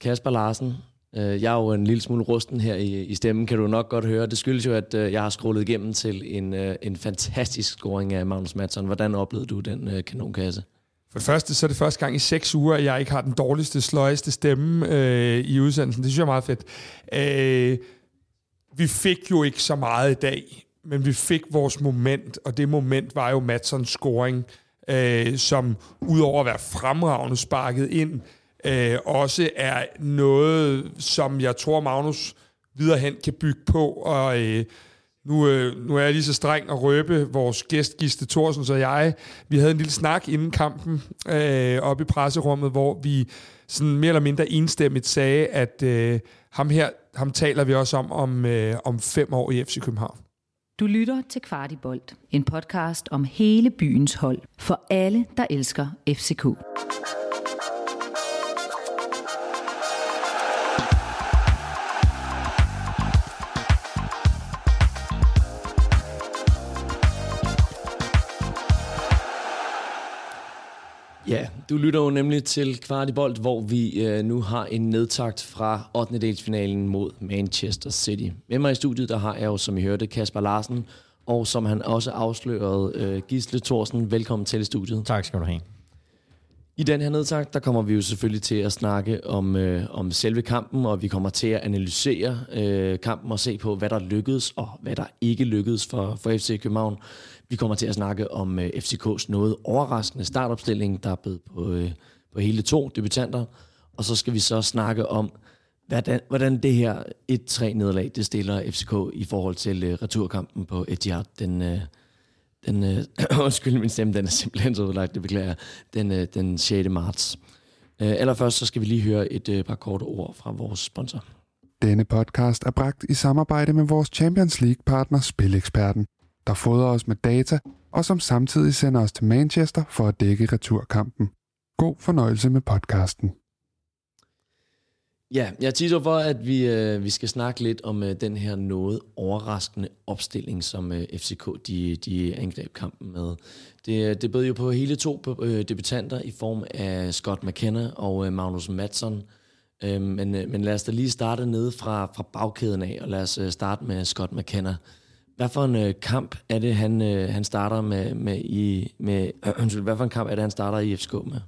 Kasper Larsen, øh, jeg er jo en lille smule rusten her i, i stemmen, kan du nok godt høre. Det skyldes jo, at øh, jeg har scrollet igennem til en, øh, en fantastisk scoring af Magnus Madsen. Hvordan oplevede du den øh, kanonkasse? For det første, så er det første gang i seks uger, at jeg ikke har den dårligste, sløjeste stemme øh, i udsendelsen. Det synes jeg er meget fedt. Øh, vi fik jo ikke så meget i dag, men vi fik vores moment, og det moment var jo Madsons scoring, øh, som udover at være fremragende sparket ind, øh, også er noget, som jeg tror, Magnus videre hen kan bygge på, og øh, nu, øh, nu er jeg lige så streng at røbe vores gæst, Giste Thorsen, så jeg, vi havde en lille snak inden kampen øh, oppe i presserummet, hvor vi sådan mere eller mindre enstemmigt sagde, at øh, ham her, ham taler vi også om om, øh, om fem år i FC København. Du lytter til Kvartibolt, en podcast om hele byens hold, for alle, der elsker FCK. Du lytter jo nemlig til Kvartibolt, hvor vi øh, nu har en nedtakt fra 8. delsfinalen mod Manchester City. Med mig i studiet, der har jeg jo, som I hørte, Kasper Larsen, og som han også afslørede, øh, Gisle Thorsen. Velkommen til studiet. Tak skal du have. I den her nedtakt, der kommer vi jo selvfølgelig til at snakke om, øh, om selve kampen, og vi kommer til at analysere øh, kampen og se på, hvad der lykkedes og hvad der ikke lykkedes for, for FC København. Vi kommer til at snakke om øh, FCK's noget overraskende startopstilling, der er blevet på, øh, på hele to debutanter. Og så skal vi så snakke om, hvordan, hvordan det her 1-3-nederlag, det stiller FCK i forhold til øh, returkampen på Etihad den, øh, den, øh, undskyld min stemme, den er simpelthen så udlagt, det beklager den, øh, den 6. marts. Øh, allerførst så skal vi lige høre et øh, par korte ord fra vores sponsor. Denne podcast er bragt i samarbejde med vores Champions League-partner Spileksperten, der fodrer os med data og som samtidig sender os til Manchester for at dække returkampen. God fornøjelse med podcasten. Ja, jeg teaser for, at vi, øh, vi skal snakke lidt om øh, den her noget overraskende opstilling, som øh, FCK de, de angreb kampen med. Det, øh, det bød jo på hele to øh, debutanter i form af Scott McKenna og øh, Magnus Madsen. Øh, men, øh, men lad os da lige starte nede fra, fra bagkæden af, og lad os øh, starte med Scott McKenna. Hvad for en øh, kamp er det, han, øh, han starter med, med i... Med, øh, undskyld, hvad for en kamp er det, han starter i FCK med?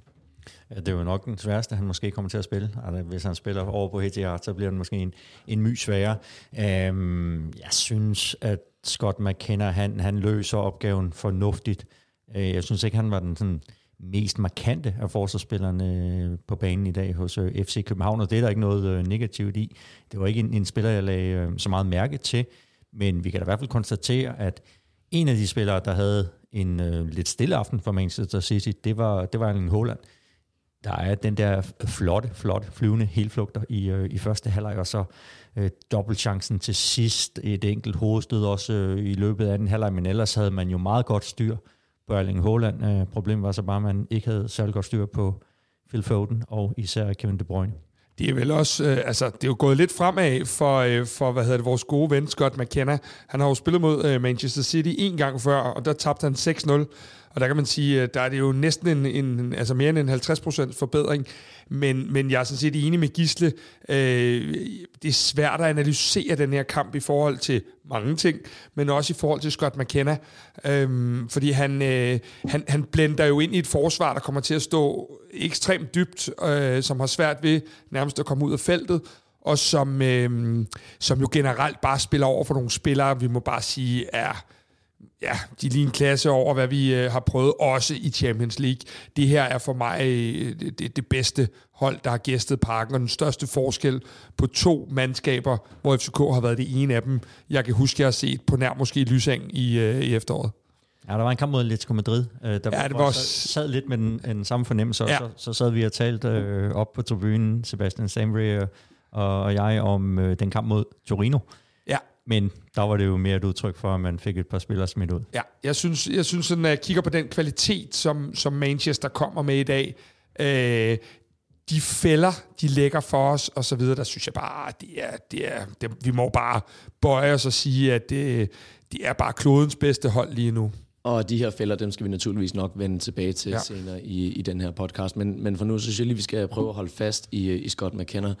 Ja, det er jo nok den sværeste, han måske kommer til at spille. Altså, hvis han spiller over på HTR, så bliver den måske en, en my sværere. Øhm, jeg synes, at Scott McKenna, han, han løser opgaven fornuftigt. Øh, jeg synes ikke, han var den sådan, mest markante af forsvarsspillerne øh, på banen i dag hos øh, FC København, og det er der ikke noget øh, negativt i. Det var ikke en, en spiller, jeg lagde så meget mærke til, men vi kan da i hvert fald konstatere, at en af de spillere, der havde en øh, lidt stille aften for Manchester City, det var, det var Erling Haaland der er den der flotte, flotte flyvende helflugter i, øh, i første halvleg, og så øh, dobbeltchancen til sidst, et enkelt hovedstød også øh, i løbet af den halvleg, men ellers havde man jo meget godt styr på Erling Haaland. Øh, problemet var så bare, at man ikke havde særlig godt styr på Phil Foden og især Kevin De Bruyne. Det er vel også, øh, altså, det er jo gået lidt fremad for, øh, for hvad hedder det, vores gode ven Scott McKenna. Han har jo spillet mod øh, Manchester City en gang før, og der tabte han 6-0. Og der kan man sige, at der er det jo næsten en, en altså mere end en 50% forbedring. Men, men jeg er sådan set enig med Gisle. Øh, det er svært at analysere den her kamp i forhold til mange ting, men også i forhold til Scott McKenna. Øh, fordi han, øh, han, han blender jo ind i et forsvar, der kommer til at stå ekstremt dybt, øh, som har svært ved nærmest at komme ud af feltet og som, øh, som jo generelt bare spiller over for nogle spillere, vi må bare sige er ja, de er lige en klasse over, hvad vi øh, har prøvet, også i Champions League. Det her er for mig øh, det, det bedste hold, der har gæstet parken, og den største forskel på to mandskaber, hvor FCK har været det ene af dem, jeg kan huske, jeg har set på nær måske Lysang i, øh, i efteråret. Ja, der var en kamp mod Atletico Madrid, øh, der ja, det var også... sad lidt med den, den samme fornemmelse, ja. så, så sad vi og talte øh, op på tribunen, Sebastian Sambry og, og jeg, om øh, den kamp mod Torino. Men der var det jo mere et udtryk for, at man fik et par spillere smidt ud. Ja, jeg synes, jeg synes sådan, når jeg kigger på den kvalitet, som, som Manchester kommer med i dag, øh, de fælder, de lægger for os, og så videre, der synes jeg bare, det er, det er, det, vi må bare bøje os og sige, at det, det er bare klodens bedste hold lige nu. Og de her fælder, dem skal vi naturligvis nok vende tilbage til Ja. senere i, i den her podcast. Men, men for nu synes jeg lige, vi skal prøve at holde fast i, i Scott McKenna.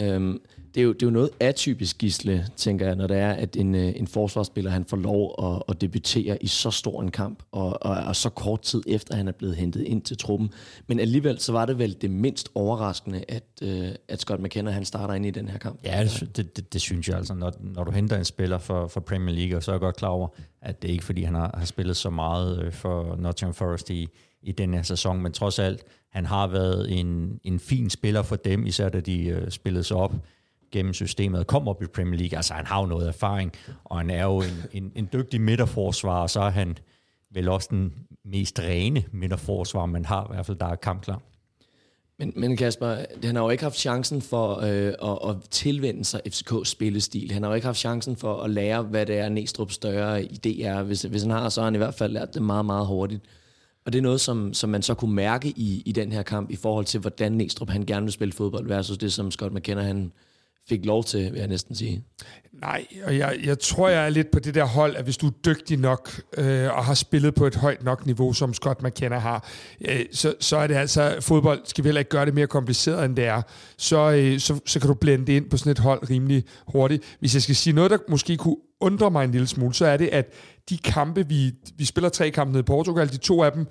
Øhm, det, er jo, det er jo noget atypisk gisle, tænker jeg, når det er, at en, øh, en forsvarsspiller han får lov at, at debutere i så stor en kamp, og, og, og så kort tid efter, han er blevet hentet ind til truppen. Men alligevel, så var det vel det mindst overraskende, at, øh, at Scott McKenna han starter ind i den her kamp. Ja, det, det, det, det synes jeg altså. Når, når du henter en spiller for, for Premier League, og så er jeg godt klar over, at det er ikke fordi, han har, har spillet så meget øh, for Nottingham Forest i, i den her sæson, men trods alt, han har været en, en fin spiller for dem, især da de øh, spillede sig op gennem systemet og kom op i Premier League. Altså, han har jo noget erfaring, og han er jo en, en, en dygtig midterforsvar, og så er han vel også den mest rene midterforsvar, man har, i hvert fald, der er kampklar. Men, men Kasper, han har jo ikke haft chancen for øh, at, at tilvende sig FCK's spillestil. Han har jo ikke haft chancen for at lære, hvad det er, Næstrup større idé er. Hvis, hvis han har, så har han i hvert fald lært det meget, meget hurtigt. Og det er noget, som, som man så kunne mærke i, i den her kamp, i forhold til, hvordan Næstrup han gerne vil spille fodbold, versus det, som Scott McKenna han fik lov til, vil jeg næsten sige. Nej, og jeg, jeg tror, jeg er lidt på det der hold, at hvis du er dygtig nok øh, og har spillet på et højt nok niveau, som Scott McKenna har, øh, så, så er det altså, fodbold skal vi heller ikke gøre det mere kompliceret, end det er. Så, øh, så, så kan du blende det ind på sådan et hold rimelig hurtigt. Hvis jeg skal sige noget, der måske kunne undre mig en lille smule, så er det, at de kampe, vi, vi spiller tre kampe nede i Portugal, de to af dem,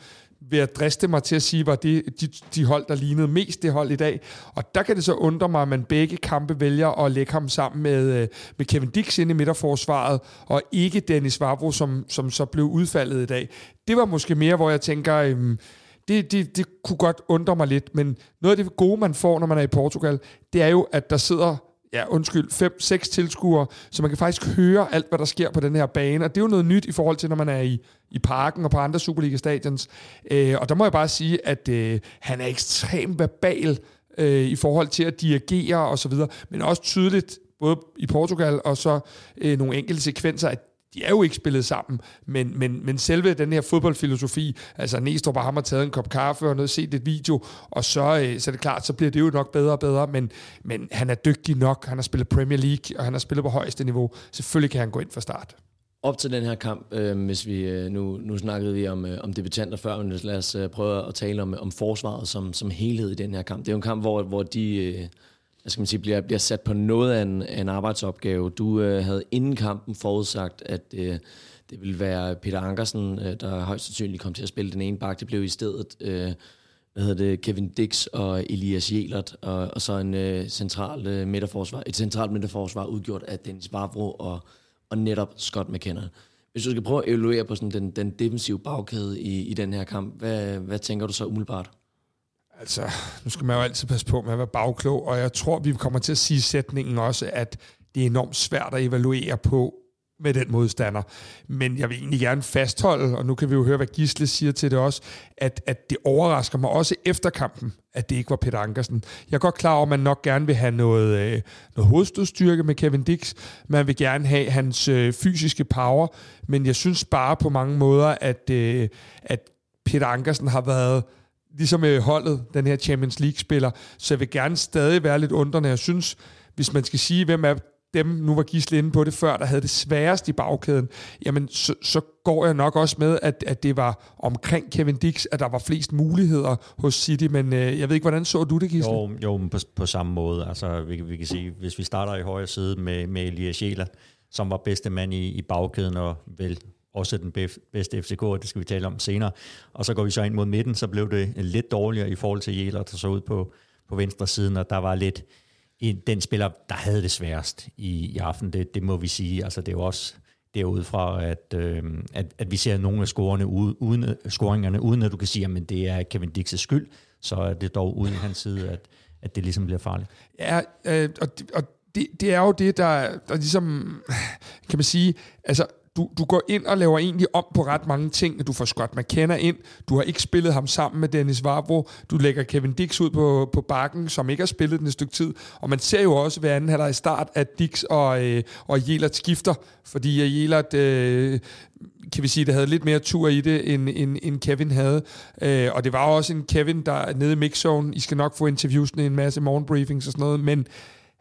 vil jeg driste mig til at sige, var det de, de hold, der lignede mest det hold i dag. Og der kan det så undre mig, at man begge kampe vælger at lægge ham sammen med, øh, med Kevin Dix inde i midterforsvaret, og ikke Dennis Vavro, som, som så blev udfaldet i dag. Det var måske mere, hvor jeg tænker, øhm, det, det, det kunne godt undre mig lidt, men noget af det gode, man får, når man er i Portugal, det er jo, at der sidder ja, undskyld, fem, seks tilskuere, så man kan faktisk høre alt, hvad der sker på den her bane, og det er jo noget nyt i forhold til, når man er i, i parken og på andre Superliga-stadions. Øh, og der må jeg bare sige, at øh, han er ekstremt verbal øh, i forhold til at dirigere og så videre, men også tydeligt, både i Portugal og så øh, nogle enkelte sekvenser, at de er jo ikke spillet sammen, men, men, men selve den her fodboldfilosofi, altså Næstrup og ham har taget en kop kaffe og noget, set et video, og så, øh, så er det klart, så bliver det jo nok bedre og bedre, men, men han er dygtig nok, han har spillet Premier League, og han har spillet på højeste niveau. Selvfølgelig kan han gå ind fra start. Op til den her kamp, øh, hvis vi øh, nu, nu snakkede vi om, øh, om debutanter før, men lad os øh, prøve at tale om, om forsvaret som, som helhed i den her kamp. Det er jo en kamp, hvor, hvor de øh, hvad skal man sige, bliver, bliver sat på noget af en, af en arbejdsopgave. Du øh, havde inden kampen forudsagt, at øh, det ville være Peter Ankersen, øh, der højst sandsynligt kom til at spille den ene bak. Det blev i stedet øh, hvad hedder det, Kevin Dix og Elias Jelert, og, og så en øh, central øh, midterforsvar, et centralt midterforsvar udgjort af Dennis Barbro og, og netop Scott McKenna. Hvis du skal prøve at evaluere på sådan den, den defensive bagkæde i, i den her kamp, hvad, hvad tænker du så umiddelbart? Altså, nu skal man jo altid passe på med at være bagklog, og jeg tror, vi kommer til at sige sætningen også, at det er enormt svært at evaluere på med den modstander. Men jeg vil egentlig gerne fastholde, og nu kan vi jo høre, hvad Gisle siger til det også, at, at det overrasker mig også efter kampen, at det ikke var Peter Ankersen. Jeg er godt klar over, at man nok gerne vil have noget, øh, noget hovedstødstyrke med Kevin Dix. Man vil gerne have hans øh, fysiske power, men jeg synes bare på mange måder, at, øh, at Peter Ankersen har været ligesom øh, holdet, den her Champions League-spiller. Så jeg vil gerne stadig være lidt undrende. Jeg synes, hvis man skal sige, hvem er dem, nu var Gisle inde på det før, der havde det sværest i bagkæden, jamen så, så går jeg nok også med, at, at det var omkring Kevin Dix, at der var flest muligheder hos City, men øh, jeg ved ikke, hvordan så du det, Gisle? Jo, jo men på, på samme måde. Altså, vi, vi kan sige, hvis vi starter i højre side med, med Elias Jela, som var bedste mand i, i bagkæden, og vel også den bedste FCK, og det skal vi tale om senere. Og så går vi så ind mod midten, så blev det lidt dårligere i forhold til Jæler, der så ud på, på venstre siden, og der var lidt en, den spiller, der havde det sværest i, i aften, det, det må vi sige. Altså det er jo også derudfra, at, øh, at, at vi ser nogle af scorerne uden, scoringerne, uden at du kan sige, at det er Kevin Dix' skyld, så er det dog uden hans side, at, at det ligesom bliver farligt. Ja, øh, og, og det, det er jo det, der, der ligesom, kan man sige, altså du, du går ind og laver egentlig om på ret mange ting. Du får Scott McKenna ind. Du har ikke spillet ham sammen med Dennis Vavro. Du lægger Kevin Dix ud på, på bakken, som ikke har spillet den et stykke tid. Og man ser jo også ved anden halvleg i start, at Dix og, øh, og Jelert skifter. Fordi Jelert, øh, kan vi sige, der havde lidt mere tur i det, end, end, end Kevin havde. Øh, og det var også en Kevin, der nede i mixzone. I skal nok få interviews en masse morgenbriefings og sådan noget, men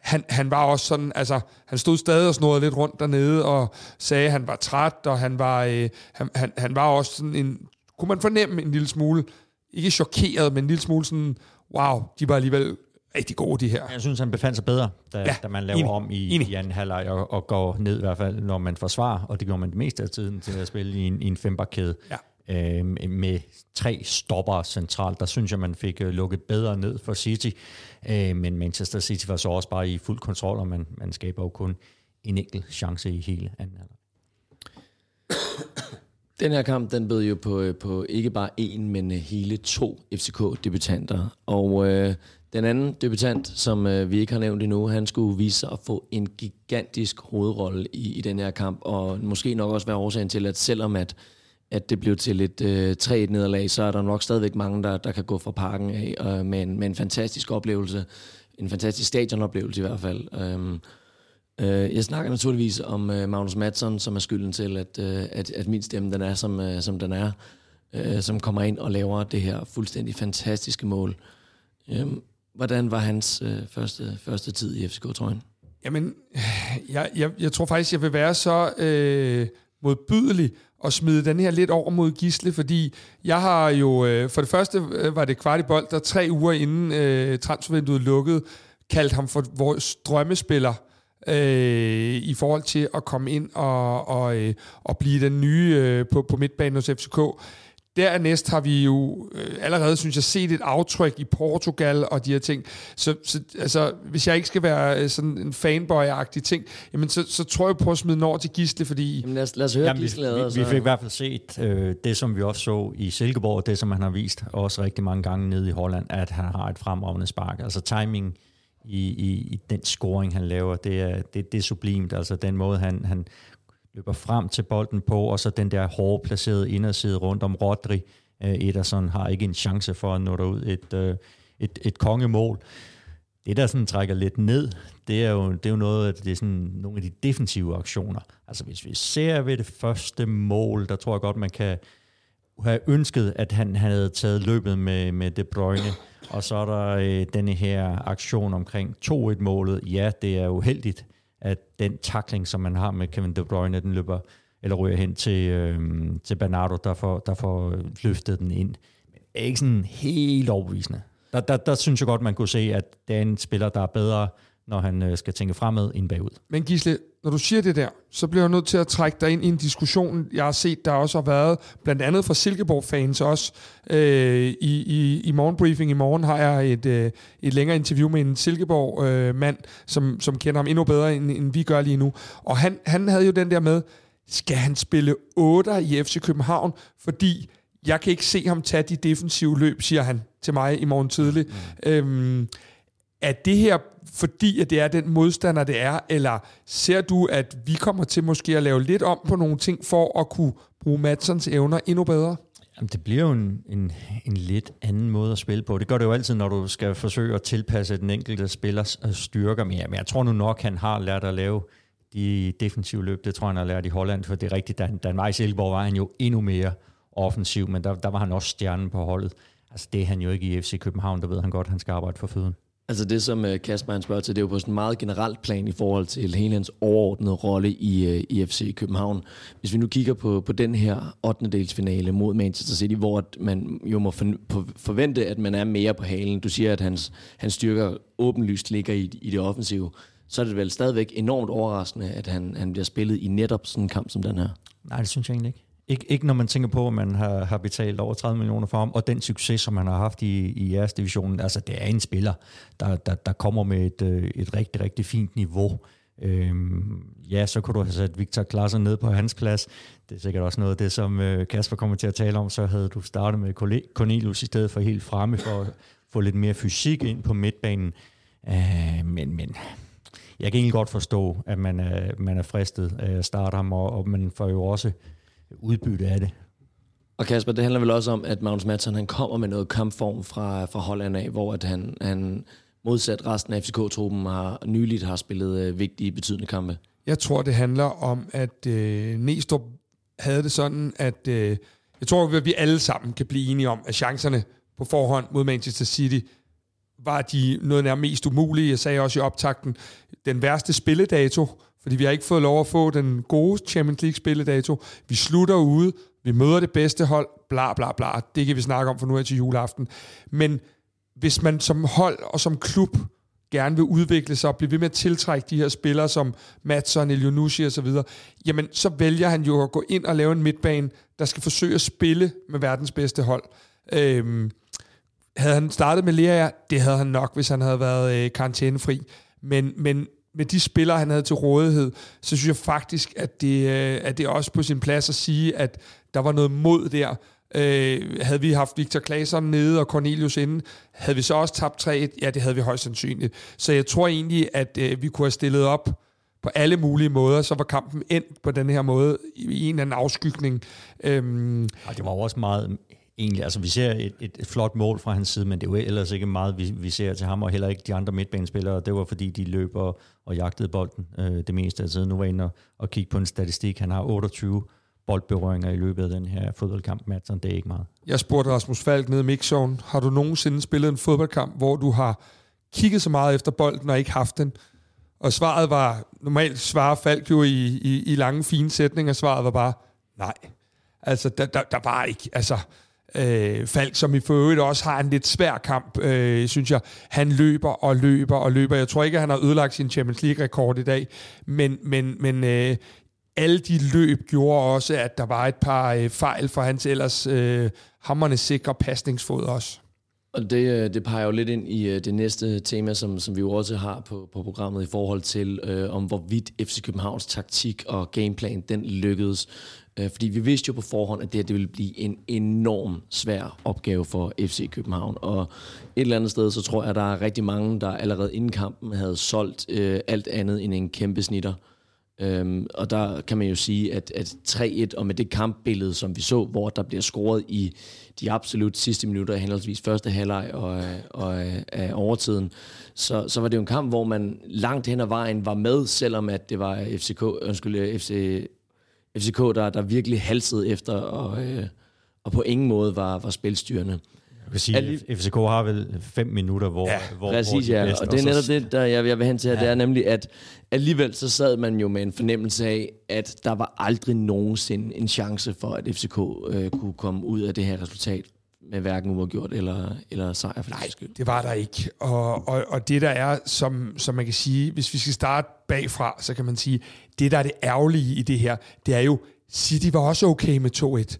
han, han var også sådan, altså, han stod stadig og snurrede lidt rundt dernede, og sagde, at han var træt, og han var, øh, han, han, han var også sådan en, kunne man fornemme en lille smule, ikke chokeret, men en lille smule sådan, wow, de var alligevel rigtig gode, de her. Jeg synes, han befandt sig bedre, da, Ja, da man laver enig, om i, enig. i anden halvleg og, og går ned i hvert fald, når man forsvarer, og det gjorde man det meste af tiden til at spille i en, i en fembakkæde. Ja. Øh, med tre stopper centralt, der synes jeg, man fik øh, lukket bedre ned for City. Øh, men Manchester City var så også bare i fuld kontrol, og man, man skaber jo kun en enkelt chance i hele anden halvleg. Den her kamp, den bød jo på, øh, på ikke bare en, men øh, hele to FCK-debutanter. Og øh, den anden debutant, som øh, vi ikke har nævnt endnu, han skulle vise sig at få en gigantisk hovedrolle i, i den her kamp, og måske nok også være årsagen til, at selvom at, at det blev til et øh, 3-1-nederlag, så er der nok stadigvæk mange, der, der kan gå fra parken af øh, med, en, med en fantastisk oplevelse. En fantastisk stadionoplevelse i hvert fald. Øhm, Øh, jeg snakker naturligvis om øh, Magnus Madsen, som er skylden til, at, øh, at, at min stemme den er, som, øh, som den er. Øh, som kommer ind og laver det her fuldstændig fantastiske mål. Øh, hvordan var hans øh, første, første tid i FCK-trøjen? Jamen, jeg, jeg, jeg tror faktisk, jeg vil være så øh, modbydelig og smide den her lidt over mod Gisle, fordi jeg har jo, øh, for det første øh, var det kvart i bold, der tre uger inden øh, transfervinduet lukkede, kaldt ham for vores drømmespiller øh, i forhold til at komme ind og, og, øh, og blive den nye øh, på, på midtbanen hos FCK. Dernæst har vi jo øh, allerede, synes jeg, set et aftryk i Portugal og de her ting. Så, så altså, hvis jeg ikke skal være øh, sådan en fanboy-agtig ting, jamen, så, så tror jeg på at smide over til Gisle, fordi... Jamen lad os, lad os høre Jamen, vi, Gisle vi, vi så- fik i hvert fald set øh, det, som vi også så i Silkeborg, det som han har vist også rigtig mange gange nede i Holland, at han har et fremragende spark. Altså timing i, i, i den scoring, han laver, det er, det, det er sublimt. Altså den måde, han, han løber frem til bolden på, og så den der hårde placerede inderside rundt om Rodri. Øh, Ederson har ikke en chance for at nå derud et, øh, et, et kongemål. Det, der sådan trækker lidt ned, det er jo, det er jo noget at det er sådan nogle af de defensive aktioner. Altså hvis vi ser ved det første mål, der tror jeg godt, man kan have ønsket, at han havde taget løbet med, med De Bruyne. Og så er der øh, denne her aktion omkring 2-1-målet. Ja, det er uheldigt, at den takling, som man har med Kevin De Bruyne, den løber eller ryger hen til, øh, til Bernardo, der får, der får løftet den ind. Men er ikke sådan helt overbevisende. Der, der, der synes jeg godt, man kunne se, at det er en spiller, der er bedre, når han øh, skal tænke fremad end bagud. Men Gisle, når du siger det der, så bliver jeg nødt til at trække dig ind i en diskussion, jeg har set, der også har været, blandt andet fra Silkeborg-fans også. Øh, i, i, I morgenbriefing i morgen har jeg et, øh, et længere interview med en Silkeborg-mand, som, som kender ham endnu bedre, end, end vi gør lige nu. Og han, han havde jo den der med, skal han spille 8 i FC København, fordi jeg kan ikke se ham tage de defensive løb, siger han til mig i morgen tidlig. Mm. Øhm, er det her fordi, at det er den modstander, det er, eller ser du, at vi kommer til måske at lave lidt om på nogle ting, for at kunne bruge Madsons evner endnu bedre? Jamen, det bliver jo en, en, en lidt anden måde at spille på. Det gør det jo altid, når du skal forsøge at tilpasse den enkelte spillers øh, styrker. Men, ja, men jeg tror nu nok, han har lært at lave de defensive løb. Det tror jeg, han har lært i Holland, for det er rigtigt. Da, da han var i Silkeborg, var han jo endnu mere offensiv, men der, der var han også stjernen på holdet. Altså, det er han jo ikke i FC København, der ved han godt, at han skal arbejde for føden. Altså det, som øh, Kasper han spørger til, det er jo på sådan en meget generelt plan i forhold til hele hans overordnede rolle i, øh, i FC København. Hvis vi nu kigger på, på den her 8. delsfinale mod Manchester City, hvor man jo må forvente, at man er mere på halen. Du siger, at hans, hans styrker åbenlyst ligger i, i det offensive. Så er det vel stadigvæk enormt overraskende, at han, han bliver spillet i netop sådan en kamp som den her. Nej, det synes jeg egentlig ikke. Ikke, ikke når man tænker på, at man har, har betalt over 30 millioner for ham, og den succes, som han har haft i, i jeres divisionen. Altså, det er en spiller, der, der, der kommer med et, øh, et rigtig, rigtig fint niveau. Øhm, ja, så kunne du have sat Victor Klaassen ned på hans plads. Det er sikkert også noget af det, som øh, Kasper kommer til at tale om. Så havde du startet med Cornelius i stedet for helt fremme, for at få lidt mere fysik ind på midtbanen. Øh, men, men jeg kan egentlig godt forstå, at man er, man er fristet af at starte ham, og, og man får jo også udbytte af det. Og Kasper, det handler vel også om, at Magnus Madsen han kommer med noget kampform fra, fra Holland af, hvor at han, han modsat resten af FCK-truppen har nyligt har spillet øh, vigtige, betydende kampe. Jeg tror, det handler om, at øh, Næstrup havde det sådan, at øh, jeg tror, at vi alle sammen kan blive enige om, at chancerne på forhånd mod Manchester City var de noget nær mest umulige. Jeg sagde også i optakten, den værste spilledato, fordi vi har ikke fået lov at få den gode Champions League spilledato. Vi slutter ude, vi møder det bedste hold, bla bla bla. Det kan vi snakke om for nu her til juleaften. Men hvis man som hold og som klub gerne vil udvikle sig og blive ved med at tiltrække de her spillere som Madsen, Elionucci og så videre, jamen så vælger han jo at gå ind og lave en midtbane, der skal forsøge at spille med verdens bedste hold. Øhm, havde han startet med Lea, det havde han nok, hvis han havde været øh, karantænefri. Men, men med de spillere, han havde til rådighed, så synes jeg faktisk, at det, øh, at det er også på sin plads at sige, at der var noget mod der. Øh, havde vi haft Victor Claesson nede og Cornelius inde, havde vi så også tabt 3-1? Ja, det havde vi højst sandsynligt. Så jeg tror egentlig, at øh, vi kunne have stillet op på alle mulige måder, så var kampen endt på den her måde i en eller anden afskygning. Øhm, og det var også meget egentlig, altså vi ser et, et, et flot mål fra hans side, men det er jo ellers ikke meget, vi, vi ser til ham, og heller ikke de andre midtbanespillere. Det var fordi, de løber og jagtede bolden øh, det meste af tiden. Nu var jeg inde og, og kigge på en statistik. Han har 28 boldberøringer i løbet af den her fodboldkamp, Madsen. Det er ikke meget. Jeg spurgte Rasmus Falk nede i Mixzone, har du nogensinde spillet en fodboldkamp, hvor du har kigget så meget efter bolden og ikke haft den? Og svaret var, normalt svarer Falk jo i, i, i lange, fine sætninger, svaret var bare, nej. Altså, der, der, der var ikke, altså, øh, Falk, som i øvrigt også har en lidt svær kamp, øh, synes jeg. Han løber og løber og løber. Jeg tror ikke, at han har ødelagt sin Champions League-rekord i dag, men, men, men øh, alle de løb gjorde også, at der var et par øh, fejl for hans ellers øh, hammerne sikre pasningsfod også. Og det, øh, det peger jo lidt ind i øh, det næste tema, som, som vi jo også har på, på programmet i forhold til, øh, om hvorvidt FC Københavns taktik og gameplan, den lykkedes. Øh, fordi vi vidste jo på forhånd, at det her det ville blive en enorm svær opgave for FC København. Og et eller andet sted, så tror jeg, at der er rigtig mange, der allerede inden kampen havde solgt øh, alt andet end en kæmpe snitter. Øhm, og der kan man jo sige, at, at 3-1, og med det kampbillede, som vi så, hvor der bliver scoret i de absolut sidste minutter, henholdsvis første halvleg og, og af overtiden, så, så var det jo en kamp, hvor man langt hen ad vejen var med, selvom at det var FCK, undskyld, FC, FCK, der, der virkelig halsede efter, og, øh, og på ingen måde var, var spilstyrende. Jeg vil sige, Alli- FCK har vel fem minutter, hvor, ja, hvor, præcis, hvor de ja. og det er netop det, der jeg, jeg vil hen til, ja. det er nemlig, at alligevel så sad man jo med en fornemmelse af, at der var aldrig nogensinde en chance for, at FCK øh, kunne komme ud af det her resultat med hverken uafgjort eller, eller sejr. For Nej, skyld. det var der ikke. Og, og, og det der er, som, som man kan sige, hvis vi skal starte bagfra, så kan man sige, det der er det ærgerlige i det her, det er jo, City var også okay med 2-1.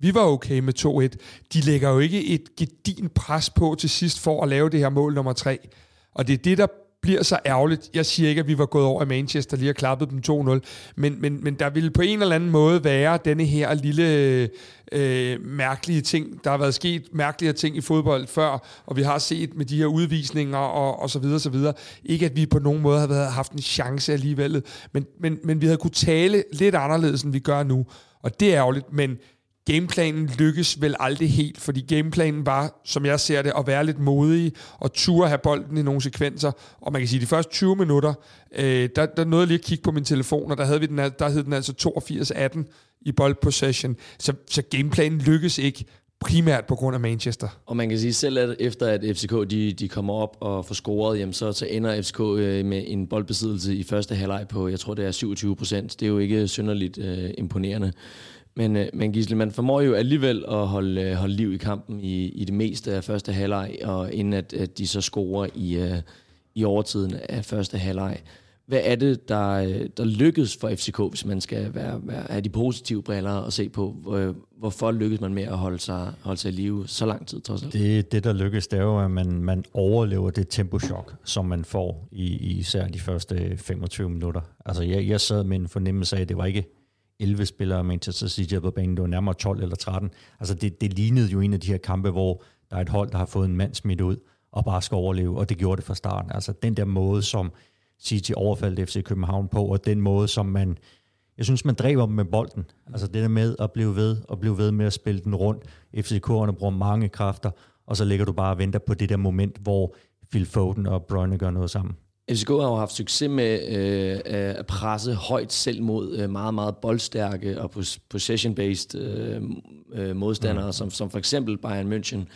Vi var okay med 2-1. De lægger jo ikke et gedin pres på til sidst for at lave det her mål nummer 3. Og det er det, der bliver så ærgerligt. Jeg siger ikke, at vi var gået over i Manchester lige og klappet dem 2-0, men, men, men der ville på en eller anden måde være denne her lille øh, mærkelige ting. Der har været sket mærkelige ting i fodbold før, og vi har set med de her udvisninger og, og så videre, så videre. Ikke at vi på nogen måde har været, haft en chance alligevel, men, men, men vi havde kunne tale lidt anderledes, end vi gør nu. Og det er ærgerligt, men gameplanen lykkes vel aldrig helt, fordi gameplanen var, som jeg ser det, at være lidt modig og ture have bolden i nogle sekvenser. Og man kan sige, at de første 20 minutter, øh, der, der nåede jeg lige at kigge på min telefon, og der, havde vi den, der hed den altså 82-18 i boldpossession. Så, så gameplanen lykkes ikke primært på grund af Manchester. Og man kan sige selv, at efter at FCK de, de kommer op og får scoret, jamen så, så ender FCK øh, med en boldbesiddelse i første halvleg på, jeg tror det er 27 procent. Det er jo ikke synderligt øh, imponerende. Men, øh, men Gisle, man formår jo alligevel at holde, øh, holde liv i kampen i, i det meste af første halvleg, og inden at, at de så scorer i, øh, i overtiden af første halvleg. Hvad er det, der, øh, der lykkedes for FCK, hvis man skal være, være, have de positive briller og se på, øh, hvorfor lykkedes man med at holde sig, holde sig i live så lang tid, trods alt? Det, det der lykkedes, det er jo, at man, man overlever det temposhok, som man får i, i især de første 25 minutter. Altså, jeg, jeg sad med en fornemmelse af, at det var ikke 11 spillere Manchester City på banen, det var nærmere 12 eller 13. Altså det, det lignede jo en af de her kampe, hvor der er et hold, der har fået en mand smidt ud og bare skal overleve, og det gjorde det fra starten. Altså den der måde, som City overfaldt FC København på, og den måde, som man, jeg synes, man dræber dem med bolden. Altså det der med at blive ved, og blive ved med at spille den rundt. FCK'erne bruger mange kræfter, og så ligger du bare og venter på det der moment, hvor Phil Foden og Brønne gør noget sammen. FCK har jo haft succes med øh, at presse højt selv mod øh, meget, meget boldstærke og possession-based øh, øh, modstandere, mm. som, som for eksempel Bayern München.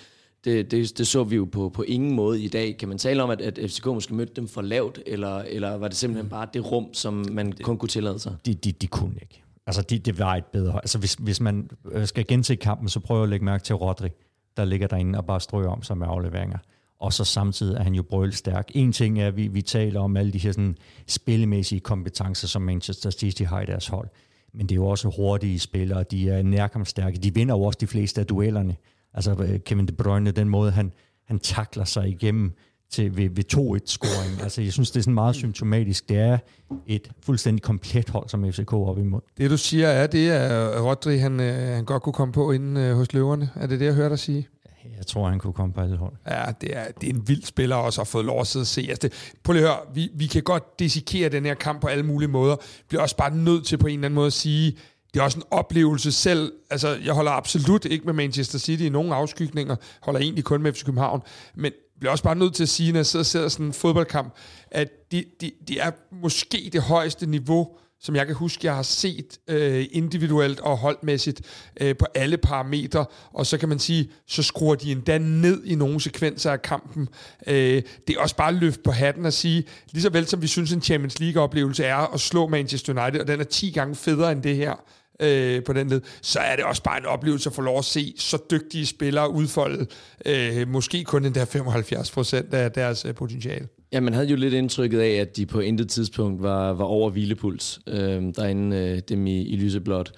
Det, det, det så vi jo på, på ingen måde i dag. Kan man tale om, at, at FCK måske mødte dem for lavt, eller, eller var det simpelthen bare det rum, som man det, kun kunne tillade sig? De, de, de kunne ikke. Altså, de, det var et bedre... Altså, hvis, hvis man øh, skal gense kampen, så prøver at lægge mærke til Rodri, der ligger derinde og bare strøger om sig med afleveringer. Og så samtidig er han jo brølstærk. En ting er, at vi, vi taler om alle de her sådan, spillemæssige kompetencer, som Manchester City har i deres hold. Men det er jo også hurtige spillere, de er nærkampstærke. De vinder jo også de fleste af duellerne. Altså øh, Kevin De Bruyne, den måde, han, han takler sig igennem til, ved, ved 2-1-scoring. Altså, jeg synes, det er sådan meget symptomatisk. Det er et fuldstændig komplet hold, som FCK er op imod. Det, du siger, er det, at Rodri han, øh, han godt kunne komme på inden øh, hos løverne. Er det det, jeg hørte dig sige? Jeg tror, han kunne komme på alle hold. Ja, det er, det er en vild spiller også at få lov at sidde og se. Altså det, prøv lige at høre, vi, vi kan godt desikere den her kamp på alle mulige måder. Vi bliver også bare nødt til på en eller anden måde at sige, det er også en oplevelse selv. Altså, jeg holder absolut ikke med Manchester City i nogen afskygninger. Holder egentlig kun med FC København. Men bliver også bare nødt til at sige, når jeg sidder og ser sådan en fodboldkamp, at de, de, de er måske det højeste niveau, som jeg kan huske, jeg har set øh, individuelt og holdmæssigt øh, på alle parametre, og så kan man sige, så skruer de endda ned i nogle sekvenser af kampen. Øh, det er også bare løft på hatten at sige, lige så vel som vi synes, en Champions League-oplevelse er at slå Manchester United, og den er 10 gange federe end det her, øh, på den led, så er det også bare en oplevelse at få lov at se så dygtige spillere udfolde øh, måske kun den der 75 procent af deres øh, potentiale. Ja, man havde jo lidt indtrykket af, at de på intet tidspunkt var, var over hvileppuls øh, derinde, øh, dem i, i lyseblåt.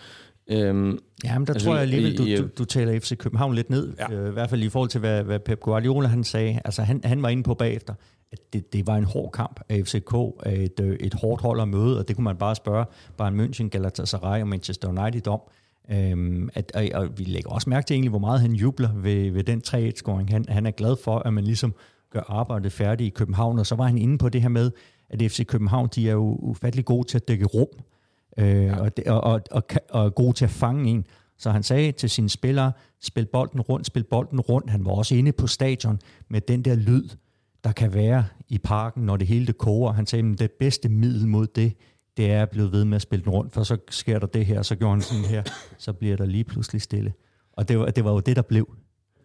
Øhm, ja, men der altså, tror jeg alligevel, du, du, du taler FC København lidt ned, ja. øh, i hvert fald i forhold til, hvad, hvad Pep Guardiola han sagde. Altså, han, han var inde på bagefter, det, det var en hård kamp af FCK, et, øh, et hårdt hold at møde, og det kunne man bare spørge Bayern München, Galatasaray og Manchester United om. Øhm, at, og, og vi lægger også mærke til egentlig, hvor meget han jubler ved, ved den 3-1-scoring. Han, han er glad for, at man ligesom gør arbejdet færdigt i København, og så var han inde på det her med, at FC København, de er jo ufattelig gode til at dække rum, øh, ja. og, og, og, og, og gode til at fange en. Så han sagde til sine spillere, spil bolden rundt, spil bolden rundt. Han var også inde på stadion med den der lyd, der kan være i parken, når det hele det koger. Han sagde, at det bedste middel mod det, det er at blive ved med at spille den rundt, for så sker der det her, så gjorde han sådan her, så bliver der lige pludselig stille. Og det var, det var jo det, der blev.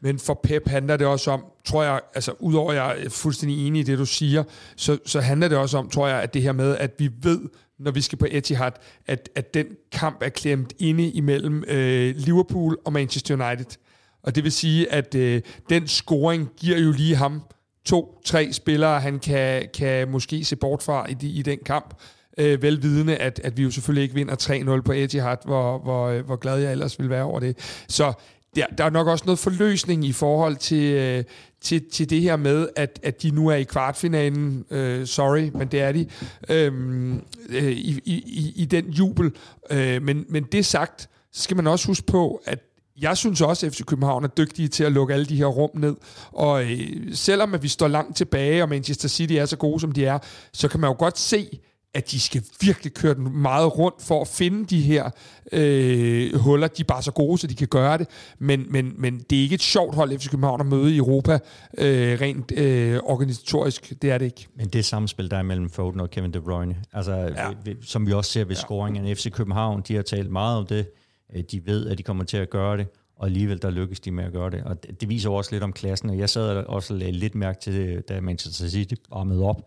Men for Pep handler det også om, tror jeg, altså udover at jeg er fuldstændig enig i det, du siger, så, så handler det også om, tror jeg, at det her med, at vi ved, når vi skal på Etihad, at, at den kamp er klemt inde imellem øh, Liverpool og Manchester United. Og det vil sige, at øh, den scoring giver jo lige ham to-tre spillere, han kan, kan måske se bort fra i, de, i den kamp. Øh, velvidende, at, at vi jo selvfølgelig ikke vinder 3-0 på Etihad, hvor, hvor, øh, hvor glad jeg ellers vil være over det. Så der, der er nok også noget forløsning i forhold til, øh, til, til det her med, at, at de nu er i kvartfinalen. Øh, sorry, men det er de. Øhm, øh, i, i, I den jubel. Øh, men, men det sagt, så skal man også huske på, at jeg synes også, at FC København er dygtige til at lukke alle de her rum ned. Og øh, selvom at vi står langt tilbage, og Manchester City er så gode, som de er, så kan man jo godt se, at de skal virkelig køre den meget rundt for at finde de her øh, huller. De er bare så gode, så de kan gøre det. Men, men, men det er ikke et sjovt hold, FC København at møde i Europa, øh, rent øh, organisatorisk. Det er det ikke. Men det samspil, der er mellem Foden og Kevin De Bruyne, altså, ja. vi, som vi også ser ved ja. scoringen FC København, de har talt meget om det. Øh, de ved, at de kommer til at gøre det og alligevel der lykkes de med at gøre det. Og det, viser også lidt om klassen, og jeg sad også og lagde lidt mærke til det, da Manchester City varmede op,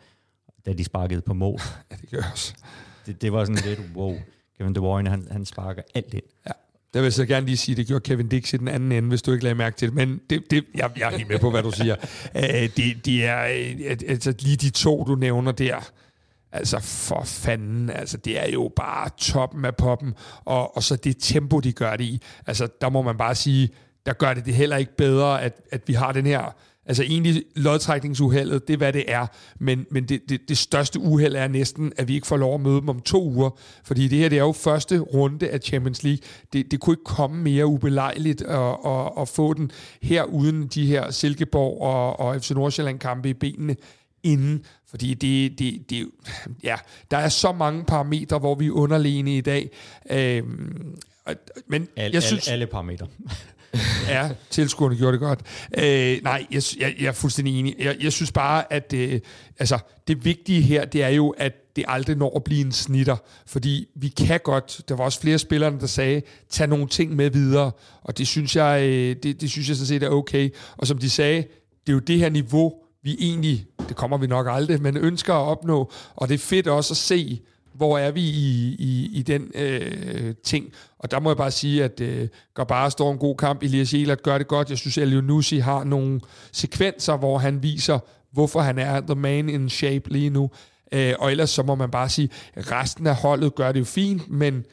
da de sparkede på mål. ja, det gør også. Det, det var sådan lidt, wow, Kevin De Bruyne, han, han sparker alt ind. Ja. Der vil jeg så gerne lige sige, det gjorde Kevin Dix i den anden ende, hvis du ikke lagde mærke til det. Men det, det, jeg, jeg er helt med på, hvad du siger. uh, det, det er uh, altså, lige de to, du nævner der. Altså for fanden, altså det er jo bare toppen af poppen, og, og så det tempo, de gør det i. Altså der må man bare sige, der gør det det heller ikke bedre, at, at vi har den her Altså egentlig lodtrækningsuheldet, det er hvad det er, men, men det, det, det største uheld er næsten, at vi ikke får lov at møde dem om to uger, fordi det her det er jo første runde af Champions League. Det, det kunne ikke komme mere ubelejligt at, at, at få den her uden de her Silkeborg og, og FC Nordsjælland kampe i benene inden, fordi det, det, det, ja, der er så mange parametre, hvor vi er underlegne i dag. Øhm, men alle, jeg synes, alle, alle parametre. ja, tilskuerne gjorde det godt. Øh, nej, jeg, jeg, jeg er fuldstændig enig. Jeg, jeg synes bare, at øh, altså, det vigtige her, det er jo, at det aldrig når at blive en snitter. Fordi vi kan godt, der var også flere spillere, der sagde, tag nogle ting med videre. Og det synes jeg, øh, det, det synes jeg sådan set er okay. Og som de sagde, det er jo det her niveau, vi egentlig, det kommer vi nok aldrig, men ønsker at opnå. Og det er fedt også at se, hvor er vi i, i, i den øh, ting. Og der må jeg bare sige, at øh, bare står en god kamp. Elias Jelert gør det godt. Jeg synes, at Nussi har nogle sekvenser, hvor han viser, hvorfor han er the man in shape lige nu. Øh, og ellers så må man bare sige, at resten af holdet gør det jo fint, men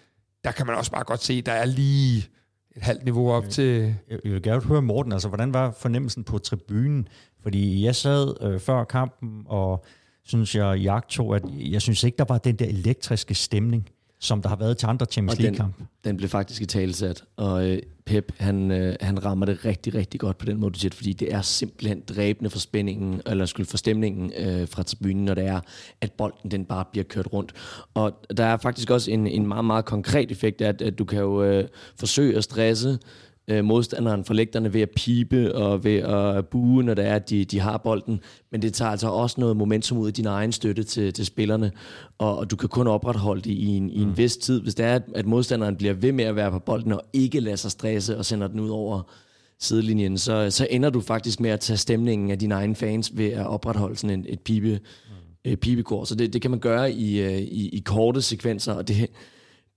der kan man også bare godt se, at der er lige et halvt niveau op til... Jeg vil gerne høre Morten, altså hvordan var fornemmelsen på tribunen? Fordi jeg sad øh, før kampen, og synes jeg, jagtog, at jeg synes ikke, der var den der elektriske stemning, som der har været til andre Champions League-kampe. Den, den blev faktisk i talesat, og øh, Pep, han, øh, han rammer det rigtig, rigtig godt på den måde, du siger, fordi det er simpelthen dræbende for spændingen, eller skyld for stemningen øh, fra tribunen, når det er, at bolden den bare bliver kørt rundt. Og der er faktisk også en, en meget, meget konkret effekt, at, at du kan jo øh, forsøge at stresse øh, modstanderen for lægterne ved at pipe og ved at bue, når det er, at de, de har bolden. Men det tager altså også noget momentum ud af din egen støtte til, til spillerne, og, og du kan kun opretholde det i en, i en mm. vis tid. Hvis det er, at, at modstanderen bliver ved med at være på bolden og ikke lader sig stresse og sender den ud over sidelinjen, så, så ender du faktisk med at tage stemningen af dine egne fans ved at opretholde sådan en, et pibe, mm. øh, pibekor. Så det, det kan man gøre i, øh, i, i korte sekvenser, og det,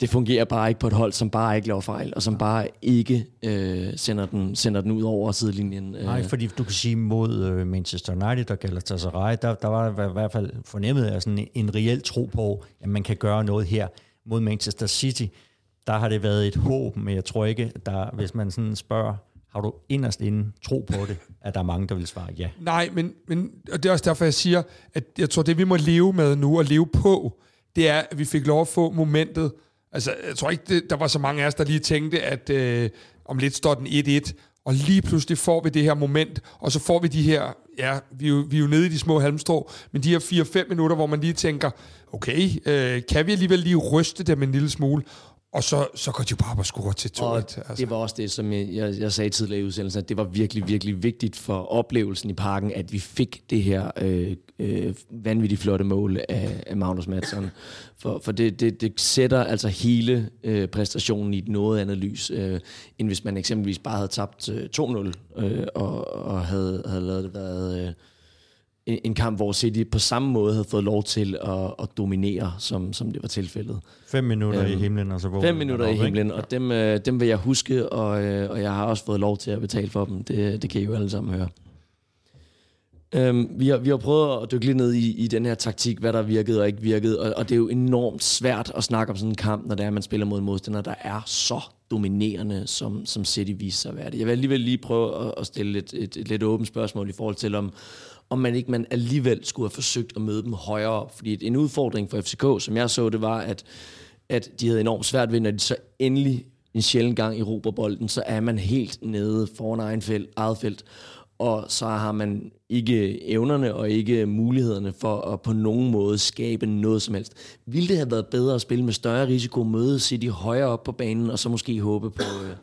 det fungerer bare ikke på et hold, som bare ikke laver fejl, og som bare ikke øh, sender, den, sender den ud over sidelinjen. Øh. Nej, fordi du kan sige mod øh, Manchester United og Galatasaray, der, der var i hvert fald fornemmet af sådan en, en reel tro på, at man kan gøre noget her. Mod Manchester City, der har det været et håb, men jeg tror ikke, der, hvis man sådan spørger, har du inderst inden tro på det, at der er mange, der vil svare ja? Nej, men, men og det er også derfor, jeg siger, at jeg tror, det vi må leve med nu og leve på, det er, at vi fik lov at få momentet, Altså, jeg tror ikke, det, der var så mange af os, der lige tænkte, at øh, om lidt står den 1-1, og lige pludselig får vi det her moment, og så får vi de her, ja, vi er jo, vi er jo nede i de små halmstrå, men de her 4-5 minutter, hvor man lige tænker, okay, øh, kan vi alligevel lige ryste dem en lille smule? Og så, så går de bare på score til 2 altså. Det var også det, som jeg, jeg, jeg sagde tidligere i udsendelsen, at det var virkelig, virkelig vigtigt for oplevelsen i parken, at vi fik det her øh, øh, vanvittigt flotte mål af, af Magnus Madsen. For, for det, det, det sætter altså hele øh, præstationen i et noget andet lys, øh, end hvis man eksempelvis bare havde tabt øh, 2-0 øh, og, og havde, havde lavet det været... Øh, en kamp, hvor City på samme måde havde fået lov til at, at dominere, som, som det var tilfældet. Fem minutter øhm, i himlen, og så hvor Fem minutter i himlen, og dem, øh, dem vil jeg huske, og, øh, og jeg har også fået lov til at betale for dem. Det, det kan I jo alle sammen høre. Øhm, vi, har, vi har prøvet at dykke lidt ned i, i den her taktik, hvad der virkede og ikke virkede, og, og det er jo enormt svært at snakke om sådan en kamp, når det er, at man spiller mod modstandere, der er så dominerende, som, som City viser sig at være det. Jeg vil alligevel lige prøve at, at stille et, et, et lidt åbent spørgsmål i forhold til, om, om man ikke man alligevel skulle have forsøgt at møde dem højere. Fordi en udfordring for FCK, som jeg så det, var, at, at de havde enormt svært ved, når de så endelig en sjældent gang i bolden, så er man helt nede foran egen felt, eget felt og så har man ikke evnerne og ikke mulighederne for at på nogen måde skabe noget som helst. Ville det have været bedre at spille med større risiko, møde City højere op på banen, og så måske håbe på, øh,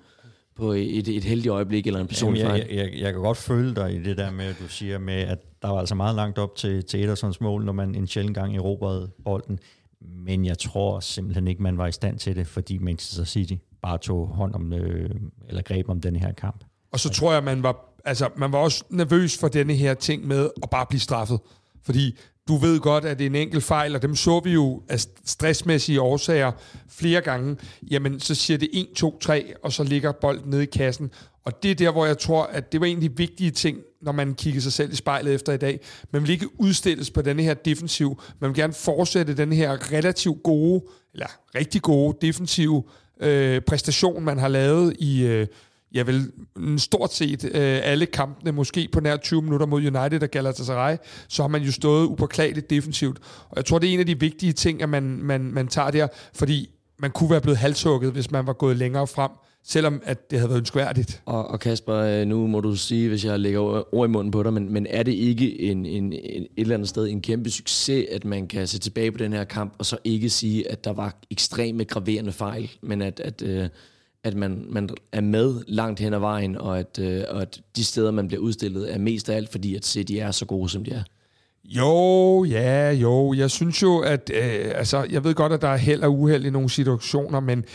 på et, et heldigt øjeblik eller en personlig Jamen, jeg, jeg, jeg kan godt føle dig i det der med, at du siger med, at der var altså meget langt op til, til Edersons mål, når man en sjældent gang erobrede bolden. Men jeg tror simpelthen ikke, man var i stand til det, fordi Manchester City bare tog hånd om, øh, eller greb om den her kamp. Og så tror jeg, man var altså, man var også nervøs for denne her ting med at bare blive straffet. Fordi du ved godt, at det er en enkelt fejl, og dem så vi jo af stressmæssige årsager flere gange. Jamen, så siger det 1, 2, 3, og så ligger bolden nede i kassen. Og det er der, hvor jeg tror, at det var en af de vigtige ting, når man kigger sig selv i spejlet efter i dag. Man vil ikke udstilles på denne her defensiv. Man vil gerne fortsætte den her relativt gode, eller rigtig gode defensive øh, præstation, man har lavet i, øh, ja vel, stort set øh, alle kampene, måske på nær 20 minutter mod United og Galatasaray, så har man jo stået upåklageligt defensivt. Og jeg tror, det er en af de vigtige ting, at man, man, man tager der, fordi man kunne være blevet halshugget, hvis man var gået længere frem, selvom at det havde været ønskværdigt. Og, og Kasper, øh, nu må du sige, hvis jeg lægger ord i munden på dig, men, men er det ikke en, en, en, et eller andet sted en kæmpe succes, at man kan se tilbage på den her kamp, og så ikke sige, at der var ekstreme graverende fejl, men at, at øh, at man, man er med langt hen ad vejen, og at, øh, og at de steder, man bliver udstillet, er mest af alt, fordi at City er så gode, som de er. Jo, ja, jo. Jeg synes jo, at øh, altså, jeg ved godt, at der er held og uheld i nogle situationer, men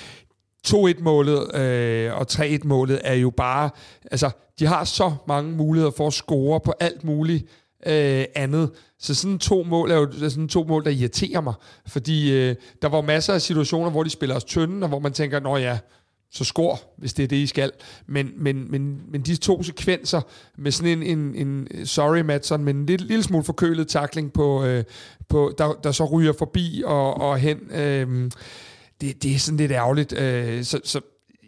2-1-målet øh, og 3-1-målet er jo bare... Altså, de har så mange muligheder for at score på alt muligt øh, andet. Så sådan to mål er jo sådan to mål, der irriterer mig. Fordi øh, der var masser af situationer, hvor de spiller os tynde, og hvor man tænker, nå ja, så skor, hvis det er det, I skal. Men, men, men, men de to sekvenser med sådan en, en, en sorry Madsen, men en lille, lille smule forkølet takling på, øh, på der, der så ryger forbi og, og hen, øh, det, det er sådan lidt ærgerligt. Øh, så, så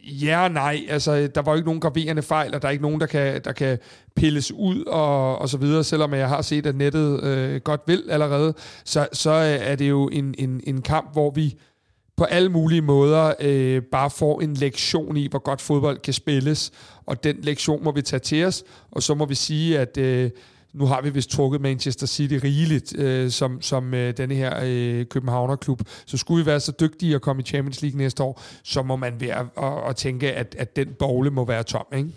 ja og nej, altså der var jo ikke nogen graverende fejl, og der er ikke nogen, der kan, der kan pilles ud og, og så videre, selvom jeg har set, at nettet øh, godt vil allerede, så, så øh, er det jo en, en, en kamp, hvor vi på alle mulige måder øh, bare får en lektion i, hvor godt fodbold kan spilles, og den lektion må vi tage til os, og så må vi sige, at øh, nu har vi vist trukket Manchester City rigeligt øh, som, som øh, denne her øh, Københavnerklub. Så skulle vi være så dygtige at komme i Champions League næste år, så må man være at, at tænke, at, at den bogle må være tom, ikke?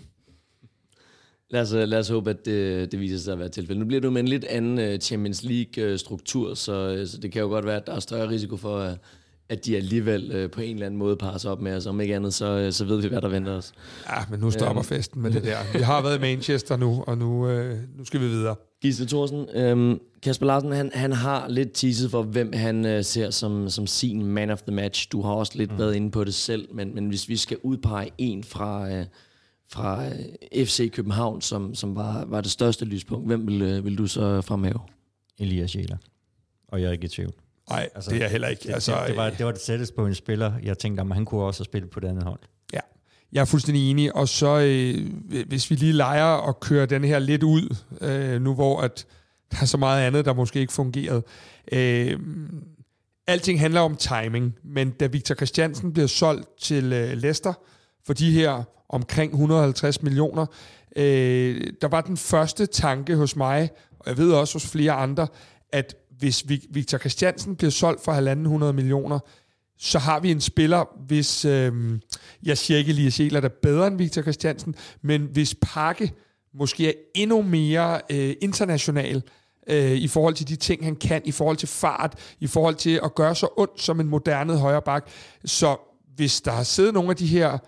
Lad os, lad os håbe, at det, det viser sig at være tilfældet. Nu bliver det med en lidt anden øh, Champions League-struktur, øh, så, øh, så det kan jo godt være, at der er større risiko for, at de alligevel øh, på en eller anden måde parer sig op med os. Om ikke andet, så, øh, så ved vi, hvad der venter os. Ja, men nu stopper øhm. festen med det der. Vi har været i Manchester nu, og nu, øh, nu skal vi videre. Gisle Thorsen, øhm, Kasper Larsen, han, han har lidt teaset for, hvem han øh, ser som, som sin man of the match. Du har også lidt mm. været inde på det selv, men, men hvis vi skal udpege en fra, øh, fra øh, FC København, som, som var, var det største lyspunkt, hvem vil, øh, vil du så fremhæve? Elias Jæler. Og jeg er ikke i tvivl. Nej, altså, det er heller ikke. Det, altså, det, det, var, det var det sætteste på en spiller, jeg tænkte, at han kunne også have spillet på det andet hold. Ja, jeg er fuldstændig enig. Og så, øh, hvis vi lige leger og kører den her lidt ud, øh, nu hvor at der er så meget andet, der måske ikke fungerede. Øh, alting handler om timing, men da Victor Christiansen bliver solgt til øh, Leicester for de her omkring 150 millioner, øh, der var den første tanke hos mig, og jeg ved også hos flere andre, at hvis Victor Christiansen bliver solgt for 1.500 millioner, så har vi en spiller, hvis, øh, jeg siger ikke Elias Jæler, der er bedre end Victor Christiansen, men hvis Pakke måske er endnu mere øh, international, øh, i forhold til de ting, han kan, i forhold til fart, i forhold til at gøre så ondt som en moderne højreback. Så hvis der har siddet nogle af de her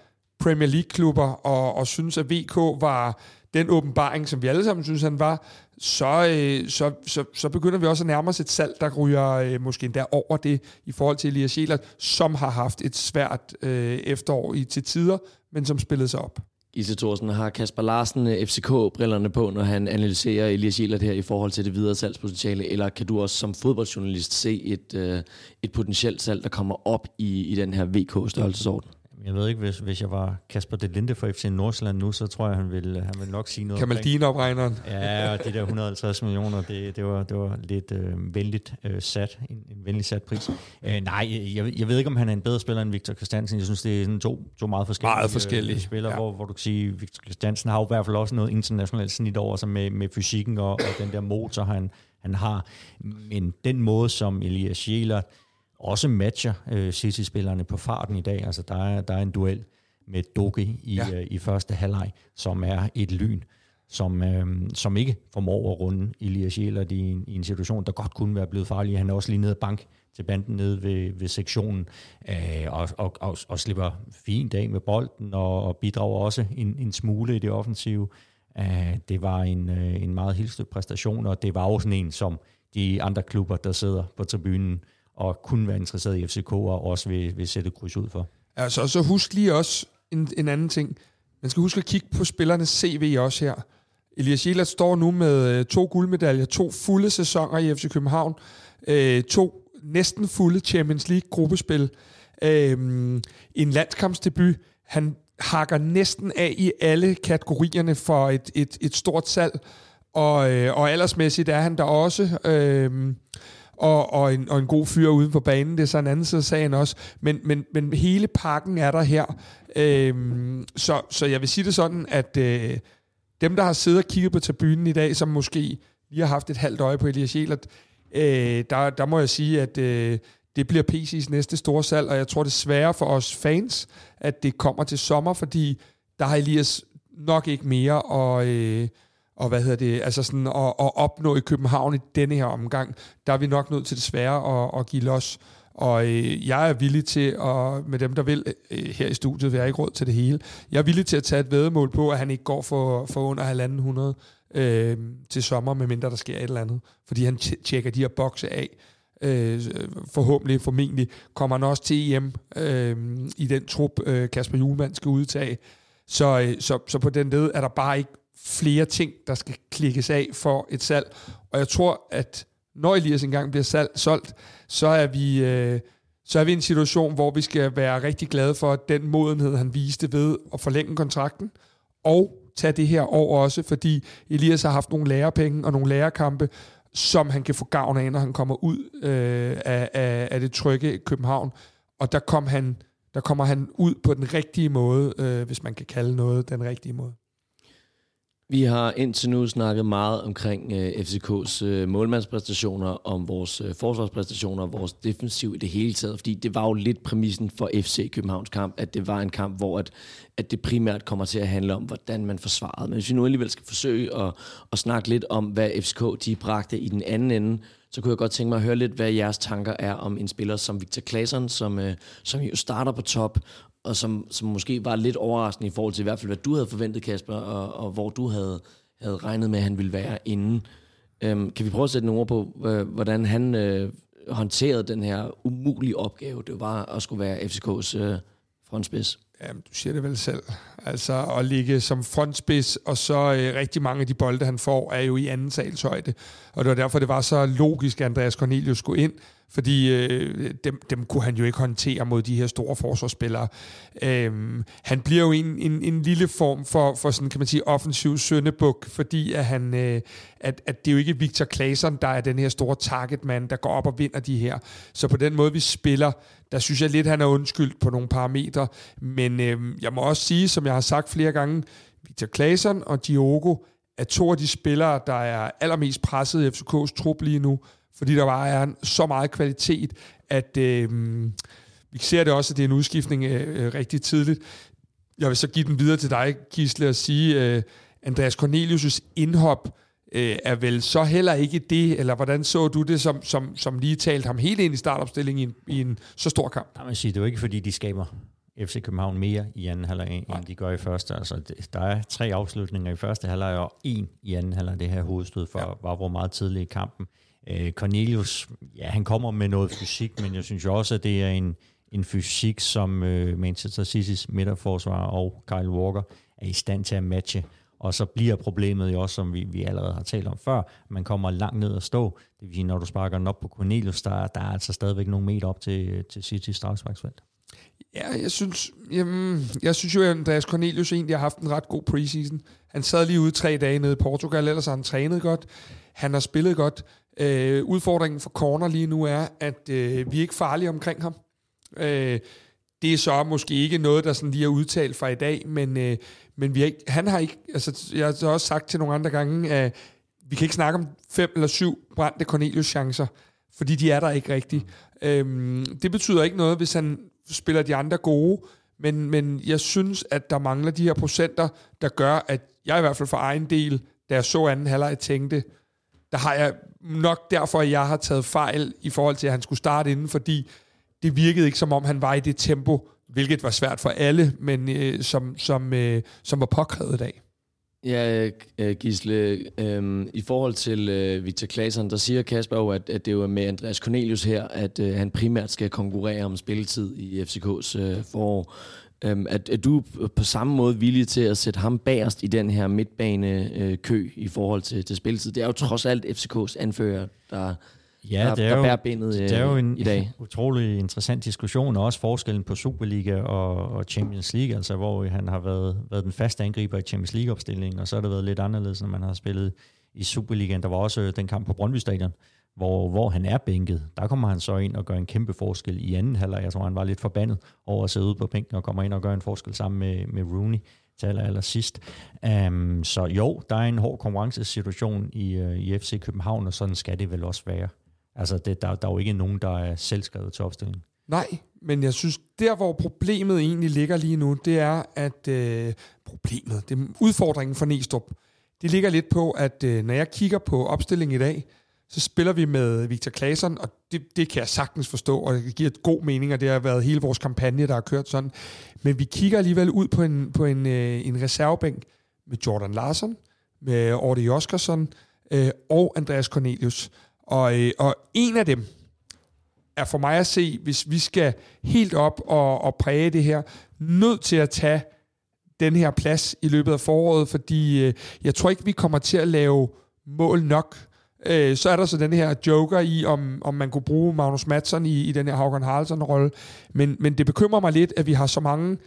Premier League-klubber og, og synes, at VK var den åbenbaring, som vi alle sammen synes, han var, så, øh, så, så, så begynder vi også at nærme os et salg, der ryger øh, måske endda over det i forhold til Elias Jelert, som har haft et svært øh, efterår i til tider, men som spillede sig op. Ise Thorsen, har Kasper Larsen øh, FCK-brillerne på, når han analyserer Elias Jelert her i forhold til det videre salgspotentiale, eller kan du også som fodboldjournalist se et, øh, et potentielt salg, der kommer op i, i den her VK-størrelsesorden? Jeg ved ikke, hvis, hvis jeg var Kasper de Linde for FC Nordsjælland nu, så tror jeg, han vil, han vil nok sige noget. Kamaldin-opregneren. Ja, og de der 150 millioner, det, det, var, det var lidt øh, venligt øh, sat, en, en venlig sat pris. Øh, nej, jeg, jeg ved ikke, om han er en bedre spiller end Victor Christiansen. Jeg synes, det er sådan to, to meget forskellige, meget forskellige. Øh, spillere, ja. hvor, hvor du kan sige, Victor Christiansen har jo i hvert fald også noget internationalt snit over sig med, med fysikken og, og den der motor, han, han har. Men den måde, som Elias Schieler også matcher øh, City-spillerne på farten i dag. Altså, der er, der er en duel med Doge i, ja. øh, i første halvleg, som er et lyn, som, øh, som ikke formår at runde Elias Jelert i, en, i en situation, der godt kunne være blevet farlig. Han er også lige nede bank til banden nede ved, ved sektionen, øh, og, og, og, og slipper fint af med bolden, og, og bidrager også en, en smule i det offensive. Øh, det var en, øh, en meget hilstøbt præstation, og det var også sådan en, som de andre klubber, der sidder på tribunen, og kunne være interesseret i FCK og også vil, vil sætte kryds ud for. Altså, så husk lige også en, en anden ting. Man skal huske at kigge på spillernes CV også her. Elias Jelert står nu med øh, to guldmedaljer, to fulde sæsoner i FC København, øh, to næsten fulde Champions League-gruppespil, øh, en landskampsdebut. Han hakker næsten af i alle kategorierne for et, et, et stort salg, og, øh, og aldersmæssigt er han der også. Øh, og, og, en, og en god fyr uden på banen. Det er så en anden side af sagen også. Men, men, men hele pakken er der her. Øhm, så, så jeg vil sige det sådan, at øh, dem, der har siddet og kigget på tribunen i dag, som måske lige har haft et halvt øje på Elias Jelert, øh, der, der må jeg sige, at øh, det bliver PC's næste store salg, og jeg tror det er sværere for os fans, at det kommer til sommer, fordi der har Elias nok ikke mere at, øh, og hvad hedder det, altså sådan at, at opnå i København i denne her omgang, der er vi nok nødt til desværre at, at give los. Og øh, jeg er villig til, at, med dem der vil øh, her i studiet, vil jeg ikke råd til det hele, jeg er villig til at tage et vedmål på, at han ikke går for, for under halvanden hundrede øh, til sommer, medmindre der sker et eller andet. Fordi han tjekker de her bokse af. Øh, forhåbentlig, formentlig, kommer han også til EM øh, i den trup, øh, Kasper Julemand skal udtage. Så, øh, så, så på den led er der bare ikke flere ting, der skal klikkes af for et salg. Og jeg tror, at når Elias engang bliver salg, solgt, så er vi... Øh, så er vi i en situation, hvor vi skal være rigtig glade for den modenhed, han viste ved at forlænge kontrakten, og tage det her år også, fordi Elias har haft nogle lærepenge og nogle lærerkampe, som han kan få gavn af, når han kommer ud øh, af, af, af det trygge København. Og der, kom han, der kommer han ud på den rigtige måde, øh, hvis man kan kalde noget den rigtige måde. Vi har indtil nu snakket meget omkring øh, FCK's øh, målmandspræstationer, om vores øh, forsvarspræstationer, vores defensiv i det hele taget, fordi det var jo lidt præmissen for FC Københavns kamp, at det var en kamp, hvor at, at det primært kommer til at handle om, hvordan man forsvarede. Men hvis vi nu alligevel skal forsøge at, at snakke lidt om, hvad FCK de bragte i den anden ende, så kunne jeg godt tænke mig at høre lidt, hvad jeres tanker er om en spiller som Victor Claesson, som, øh, som jo starter på top, og som, som måske var lidt overraskende i forhold til i hvert fald, hvad du havde forventet, Kasper, og, og hvor du havde, havde regnet med, at han ville være inden. Øhm, kan vi prøve at sætte nogle ord på, hvordan han øh, håndterede den her umulige opgave, det var at skulle være FCK's øh, frontspids? Jamen, du siger det vel selv. Altså at ligge som frontspids, og så øh, rigtig mange af de bolde, han får, er jo i anden salshøjde. Og det var derfor, det var så logisk, at Andreas Cornelius skulle ind, fordi øh, dem, dem kunne han jo ikke håndtere mod de her store forsvarsspillere. Øhm, han bliver jo en, en, en lille form for, for sådan, kan man sige, offensiv søndebuk, fordi at, han, øh, at, at det er jo ikke Victor Claesson, der er den her store targetmand, der går op og vinder de her. Så på den måde, vi spiller, der synes jeg lidt, han er undskyldt på nogle parametre. Men øh, jeg må også sige, som jeg har sagt flere gange, Victor Claesson og Diogo er to af de spillere, der er allermest presset i FCK's trup lige nu fordi der bare er så meget kvalitet, at øh, vi ser det også, at det er en udskiftning øh, øh, rigtig tidligt. Jeg vil så give den videre til dig, Gisle, og sige, øh, Andreas Cornelius' indhop øh, er vel så heller ikke det, eller hvordan så du det, som, som, som lige talt ham helt ind i startopstillingen i en, i en så stor kamp? Jeg sige, det er jo ikke, fordi de skaber FC København mere i anden halvleg, end de gør i første. Altså, der er tre afslutninger i første halvleg, og en i anden halvleg, det her hovedstød for, ja. var hvor meget tidligt i kampen. Øh, Cornelius, ja, han kommer med noget fysik, men jeg synes jo også, at det er en, en fysik, som øh, Manchester City's midterforsvar og Kyle Walker er i stand til at matche. Og så bliver problemet jo også, som vi, vi allerede har talt om før, man kommer langt ned og stå. Det vil sige, når du sparker den op på Cornelius, der, der er altså stadigvæk nogle meter op til, til City's straksparksfelt. Ja, jeg synes, jamen, jeg synes jo, at Andreas Cornelius egentlig har haft en ret god preseason. Han sad lige ude tre dage nede i Portugal, ellers har han trænet godt. Han har spillet godt. Øh, udfordringen for Corner lige nu er, at øh, vi er ikke farlige omkring ham. Øh, det er så måske ikke noget, der sådan lige er udtalt fra i dag, men, øh, men vi ikke, han har ikke, altså jeg har også sagt til nogle andre gange, at vi kan ikke snakke om fem eller syv brændte Cornelius-chancer, fordi de er der ikke rigtigt. Øh, det betyder ikke noget, hvis han spiller de andre gode, men, men jeg synes, at der mangler de her procenter, der gør, at jeg i hvert fald for egen del, da jeg så anden halvleg, tænkte, der har jeg nok derfor, jeg har taget fejl i forhold til, at han skulle starte inden, fordi det virkede ikke som om, han var i det tempo, hvilket var svært for alle, men øh, som, som, øh, som var påkrævet i dag. Ja, øh, Gisle, øh, i forhold til øh, Victor Claesson, der siger Kasper jo, at, at det er med Andreas Cornelius her, at øh, han primært skal konkurrere om spilletid i FCK's øh, forår. Øhm, er, er du på samme måde villig til at sætte ham bagerst i den her midtbane-kø øh, i forhold til, til spilletid? Det er jo trods alt FCK's anfører, der, ja, der, det er der jo, bærer benet det er jo øh, en i dag. utrolig interessant diskussion, og også forskellen på Superliga og, og Champions League, altså hvor han har været, været den faste angriber i Champions League-opstillingen, og så har det været lidt anderledes, når man har spillet i Superligaen. Der var også den kamp på Brøndby Stadion, hvor, hvor han er bænket. Der kommer han så ind og gør en kæmpe forskel i anden halvleg. Jeg tror, han var lidt forbandet over at sidde ude på bænken og kommer ind og gør en forskel sammen med, med Rooney til aller, aller sidst. Um, så jo, der er en hård konkurrencesituation i, uh, i FC København, og sådan skal det vel også være. Altså, det, der, der er jo ikke nogen, der er selvskrevet til opstillingen. Nej, men jeg synes, der hvor problemet egentlig ligger lige nu, det er, at øh, problemet, det er udfordringen for Næstrup, det ligger lidt på, at øh, når jeg kigger på opstillingen i dag, så spiller vi med Victor Claesson, og det, det kan jeg sagtens forstå, og det giver et god mening, og det har været hele vores kampagne, der har kørt sådan. Men vi kigger alligevel ud på en, på en, øh, en reservebænk med Jordan Larsen, med Orte Oskarsson øh, og Andreas Cornelius. Og, øh, og en af dem er for mig at se, hvis vi skal helt op og, og præge det her, nødt til at tage den her plads i løbet af foråret, fordi øh, jeg tror ikke, vi kommer til at lave mål nok. Øh, så er der så den her joker i, om, om man kunne bruge Magnus Madsen i, i den her Håkon Haraldsson-rolle. Men, men det bekymrer mig lidt, at vi har så mange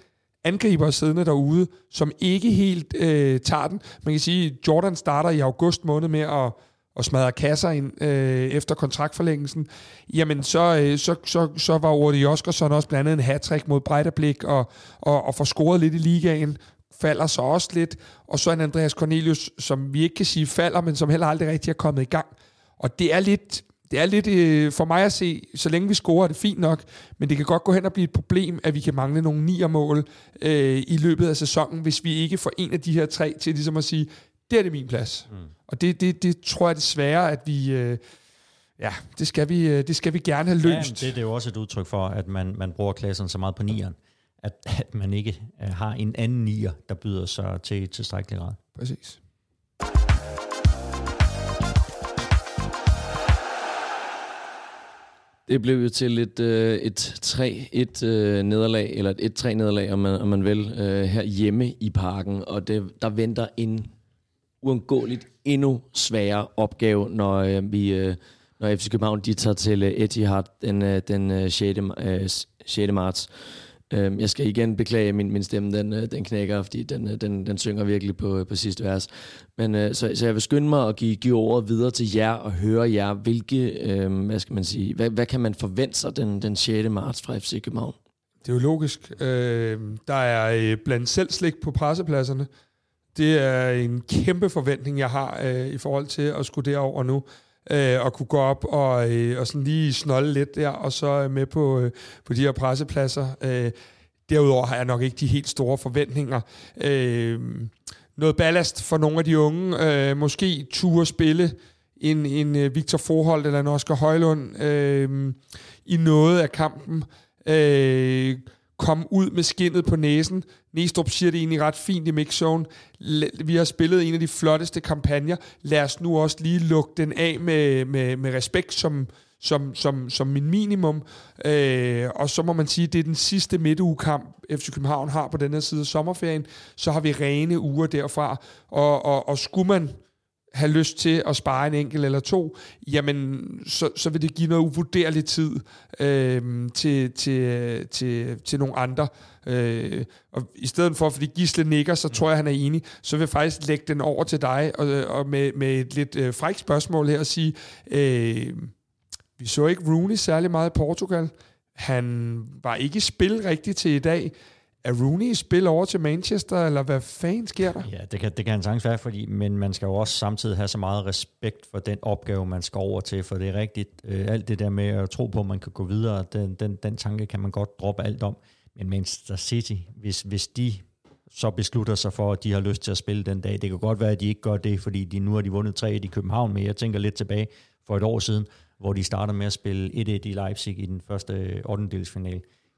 angriber siddende derude, som ikke helt øh, tager den. Man kan sige, at Jordan starter i august måned med at at smadre kasser ind øh, efter kontraktforlængelsen, jamen så, øh, så, så, så var Ordi Oskarsson også blandt andet en hat mod Breiterblik og, og, og får scoret lidt i ligaen, falder så også lidt, og så en Andreas Cornelius, som vi ikke kan sige falder, men som heller aldrig rigtig er kommet i gang. Og det er lidt, det er lidt øh, for mig at se, så længe vi scorer, er det fint nok, men det kan godt gå hen og blive et problem, at vi kan mangle nogle nier-mål øh, i løbet af sæsonen, hvis vi ikke får en af de her tre til ligesom at sige, det er det min plads. Mm. Og det, det, det tror jeg desværre, at vi... Øh, ja, det skal, vi, øh, det skal vi gerne have løst. Ja, det, det er jo også et udtryk for, at man, man bruger klassen så meget på nieren, at, at man ikke uh, har en anden nier, der byder sig til tilstrækkelig grad. Præcis. Det blev jo til et, øh, et 3-1 øh, nederlag, eller et 1-3 nederlag, om man, om man vil, øh, her hjemme i parken. Og det, der venter en uundgåeligt endnu sværere opgave, når øh, vi... Øh, når FC København de tager til øh, Etihad den, øh, den øh, 6. Øh, 6. marts. Øh, jeg skal igen beklage, min, min stemme den, øh, den knækker, fordi den, øh, den, den synger virkelig på, øh, på sidste vers. Men, øh, så, så jeg vil skynde mig at give, give ordet videre til jer og høre jer, hvilke, øh, hvad skal man sige, hvad, hvad kan man forvente sig den, den 6. marts fra FC København? Det er jo logisk. Øh, der er blandt selv slik på pressepladserne. Det er en kæmpe forventning, jeg har øh, i forhold til at skulle derover nu. Øh, og kunne gå op og, øh, og sådan lige snolle lidt der, og så med på, øh, på de her pressepladser. Øh, derudover har jeg nok ikke de helt store forventninger. Øh, noget ballast for nogle af de unge. Øh, måske ture spille en, en øh, Victor Forhold eller en Oscar Højlund øh, i noget af kampen. Øh, komme ud med skinnet på næsen. Næstrup siger det egentlig ret fint i mixzone. Vi har spillet en af de flotteste kampagner. Lad os nu også lige lukke den af med, med, med respekt som, som, som, som min minimum. Øh, og så må man sige, at det er den sidste midtugekamp, FC København har på den her side af sommerferien. Så har vi rene uger derfra. Og, og, og skulle man have lyst til at spare en enkelt eller to, jamen så, så vil det give noget uvurderlig tid øh, til, til, til, til nogle andre. Øh, og i stedet for, fordi Gisle nikker, så tror jeg, han er enig, så vil jeg faktisk lægge den over til dig, og, og med, med et lidt øh, frækt spørgsmål her, og sige, øh, vi så ikke Rooney særlig meget i Portugal. Han var ikke i spil rigtigt til i dag er Rooney i spil over til Manchester, eller hvad fanden sker der? Ja, det kan, det kan han sagtens være, fordi, men man skal jo også samtidig have så meget respekt for den opgave, man skal over til, for det er rigtigt, øh, alt det der med at tro på, at man kan gå videre, den, den, den tanke kan man godt droppe alt om. Men Manchester City, hvis, hvis de så beslutter sig for, at de har lyst til at spille den dag, det kan godt være, at de ikke gør det, fordi de nu har de vundet 3 i København, men jeg tænker lidt tilbage for et år siden, hvor de starter med at spille 1-1 i Leipzig i den første 8.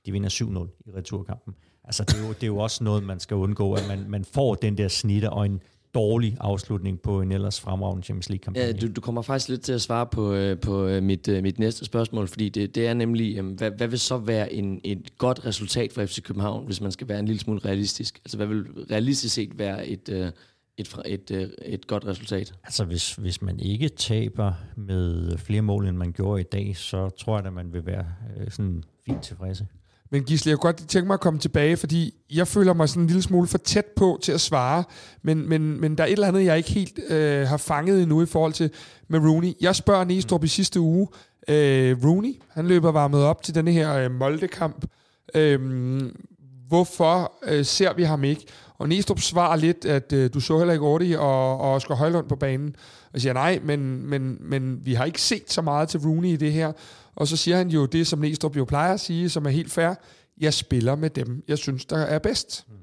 De vinder 7-0 i returkampen. Altså, det er, jo, det er jo også noget, man skal undgå, at man, man får den der snitte og en dårlig afslutning på en ellers fremragende Champions League-kampagne. Ja, du, du kommer faktisk lidt til at svare på, øh, på øh, mit, øh, mit næste spørgsmål, fordi det, det er nemlig, hvad, hvad vil så være en, et godt resultat for FC København, hvis man skal være en lille smule realistisk? Altså, hvad vil realistisk set være et, et, et, et, et godt resultat? Altså, hvis, hvis man ikke taber med flere mål, end man gjorde i dag, så tror jeg, at man vil være sådan fint tilfredse. Men Gisle, jeg kunne godt tænke mig at komme tilbage, fordi jeg føler mig sådan en lille smule for tæt på til at svare, men, men, men der er et eller andet, jeg ikke helt øh, har fanget endnu i forhold til med Rooney. Jeg spørger Næstrup i sidste uge, øh, Rooney, han løber varmet op til denne her øh, Molde-kamp. Øh, hvorfor øh, ser vi ham ikke? Og Næstrup svarer lidt, at øh, du så heller ikke Orti og, og Oscar Højlund på banen. Og siger, nej, men, men, men vi har ikke set så meget til Rooney i det her. Og så siger han jo det, som Næstrup jo plejer at sige, som er helt fair. Jeg spiller med dem, jeg synes, der er bedst. Mm.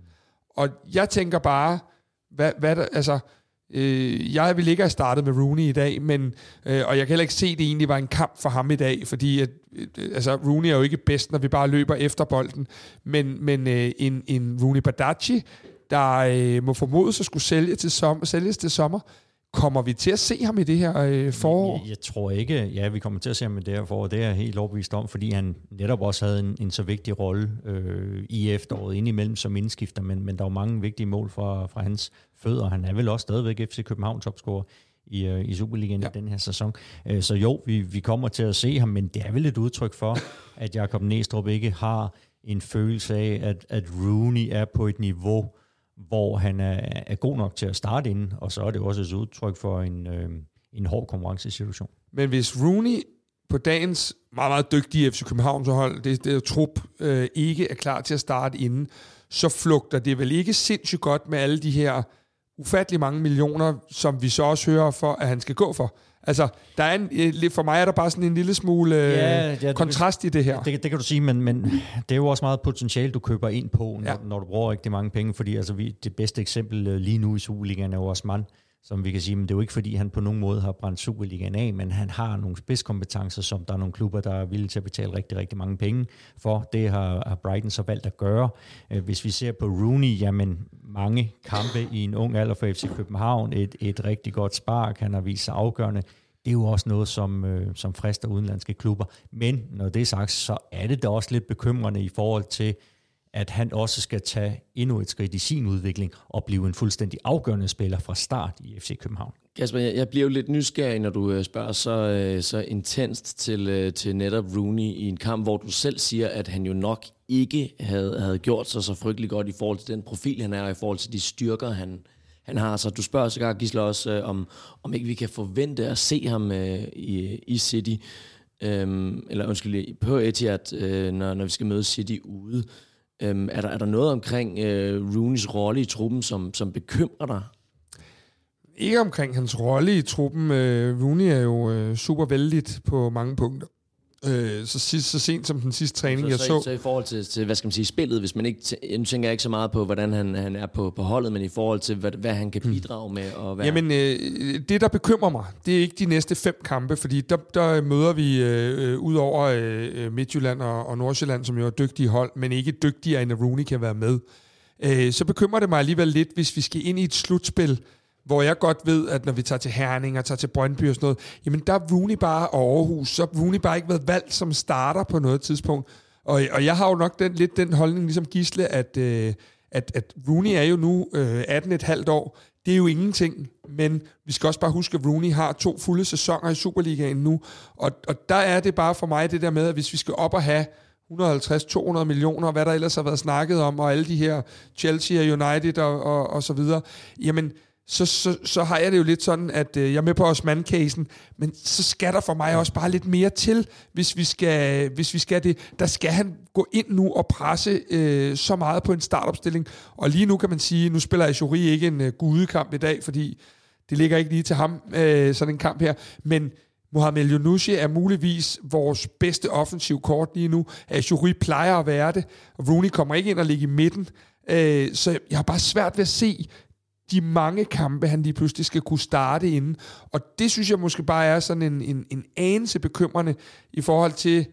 Og jeg tænker bare, hvad, hvad der, altså, Øh, jeg ville ikke have startet med Rooney i dag, men, øh, og jeg kan heller ikke se, at det egentlig var en kamp for ham i dag, fordi at, øh, altså, Rooney er jo ikke bedst, når vi bare løber efter bolden, men, men øh, en, en Rooney Badaci, der øh, må formodes at skulle sælge til som, sælges til sommer, Kommer vi til at se ham i det her øh, forår? Jeg, jeg tror ikke, ja, vi kommer til at se ham i det her forår. Det er jeg helt overbevist om, fordi han netop også havde en, en så vigtig rolle øh, i efteråret, indimellem som indskifter, men, men der var mange vigtige mål fra, fra hans fødder. Han er vel også stadigvæk FC København topscorer i, øh, i Superligaen ja. i den her sæson. Øh, så jo, vi, vi kommer til at se ham, men det er vel et udtryk for, at Jakob Næstrup ikke har en følelse af, at, at Rooney er på et niveau, hvor han er, er god nok til at starte inden, og så er det også et udtryk for en, øh, en hård konkurrencesituation. Men hvis Rooney på dagens meget, meget dygtige FC Københavns hold, det, det er trup, øh, ikke er klar til at starte inden, så flugter det vel ikke sindssygt godt med alle de her ufattelig mange millioner, som vi så også hører for, at han skal gå for. Altså, der er en, øh, for mig er der bare sådan en lille smule øh, ja, ja, kontrast det, i det her. Det, det kan du sige, men, men det er jo også meget potentiale, du køber ind på, når, ja. når du bruger rigtig mange penge, fordi altså, vi, det bedste eksempel øh, lige nu i Superligaen er jo Osman, som vi kan sige, men det er jo ikke fordi, han på nogen måde har brændt Superligaen af, men han har nogle spidskompetencer, som der er nogle klubber, der er villige til at betale rigtig, rigtig mange penge for. Det har, har Brighton så valgt at gøre. Øh, hvis vi ser på Rooney, jamen mange kampe i en ung alder for FC København, et, et rigtig godt spark, han har vist sig afgørende. Det er jo også noget, som, øh, som frister udenlandske klubber. Men når det er sagt, så er det da også lidt bekymrende i forhold til, at han også skal tage endnu et skridt i sin udvikling og blive en fuldstændig afgørende spiller fra start i FC København. Kasper, jeg, jeg bliver jo lidt nysgerrig, når du øh, spørger så, øh, så intenst til, øh, til netop Rooney i en kamp, hvor du selv siger, at han jo nok ikke havde, havde gjort sig så frygtelig godt i forhold til den profil, han er, og i forhold til de styrker, han, han har. Så du spørger så Gisle, også, øh, om, om ikke vi kan forvente at se ham øh, i, i City, øh, eller undskyld, på Etihad, øh, når, når vi skal møde City ude. Øh, Øhm, er, der, er der noget omkring øh, Rooneys rolle i truppen, som, som bekymrer dig? Ikke omkring hans rolle i truppen. Øh, Rooney er jo øh, super vældigt på mange punkter. Øh, så, sidst, så sent som den sidste træning, så, jeg så... Så, så i forhold til, til, hvad skal man sige, spillet, hvis man ikke... Nu tænker jeg ikke så meget på, hvordan han, han er på, på holdet, men i forhold til, hvad, hvad han kan hmm. bidrage med. Og hvad Jamen, øh, det der bekymrer mig, det er ikke de næste fem kampe, fordi der, der møder vi øh, ud over øh, Midtjylland og, og Nordsjælland, som jo er dygtige hold, men ikke dygtigere end Rooney kan være med. Øh, så bekymrer det mig alligevel lidt, hvis vi skal ind i et slutspil, hvor jeg godt ved, at når vi tager til Herning og tager til Brøndby og sådan noget, jamen der er Rooney bare og Aarhus, så har Rooney bare ikke været valgt som starter på noget tidspunkt. Og, og jeg har jo nok den, lidt den holdning, ligesom Gisle, at, øh, at, at Rooney er jo nu øh, 18,5 år. Det er jo ingenting, men vi skal også bare huske, at Rooney har to fulde sæsoner i Superligaen nu, og, og der er det bare for mig det der med, at hvis vi skal op og have 150-200 millioner, hvad der ellers har været snakket om, og alle de her Chelsea og United og, og, og så videre, jamen så, så, så har jeg det jo lidt sådan, at øh, jeg er med på Osman-casen, men så skal der for mig også bare lidt mere til, hvis vi skal, hvis vi skal det. Der skal han gå ind nu og presse øh, så meget på en startopstilling. Og lige nu kan man sige, nu spiller Ajuri ikke en øh, gudekamp i dag, fordi det ligger ikke lige til ham, øh, sådan en kamp her. Men Mohamed Younouchi er muligvis vores bedste offensiv kort lige nu. Ajuri plejer at være det, Rooney kommer ikke ind og ligge i midten. Øh, så jeg har bare svært ved at se de mange kampe, han lige pludselig skal kunne starte inden. Og det synes jeg måske bare er sådan en, en, en anelse bekymrende i forhold til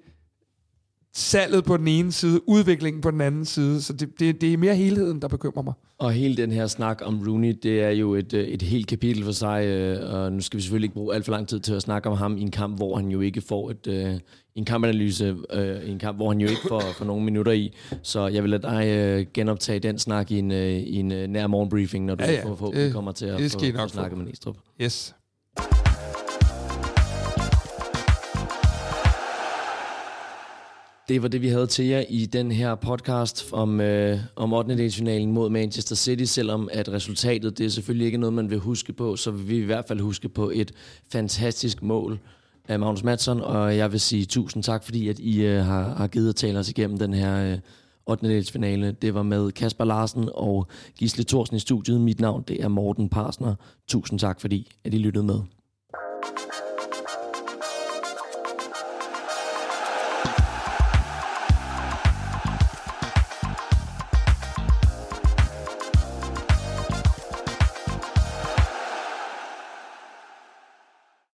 salget på den ene side, udviklingen på den anden side. Så det, det, det er mere helheden, der bekymrer mig. Og hele den her snak om Rooney, det er jo et, et helt kapitel for sig, øh, og nu skal vi selvfølgelig ikke bruge alt for lang tid til at snakke om ham i en kamp, hvor han jo ikke får et, øh, en kampanalyse, øh, en kamp, hvor han jo ikke får, får nogle minutter i. Så jeg vil lade dig genoptage den snak i en, i en nær morgenbriefing, når du ja, ja. forhåbentlig kommer til at få, få snakket med Næstrup. Yes. Det var det, vi havde til jer i den her podcast om, øh, om 8. finalen mod Manchester City, selvom at resultatet det er selvfølgelig ikke noget, man vil huske på, så vil vi i hvert fald huske på et fantastisk mål af Magnus Madsen, og jeg vil sige tusind tak, fordi at I øh, har, har givet at tale os igennem den her øh, 8. finale. Det var med Kasper Larsen og Gisle Thorsen i studiet. Mit navn det er Morten Parsner. Tusind tak, fordi at I lyttede med.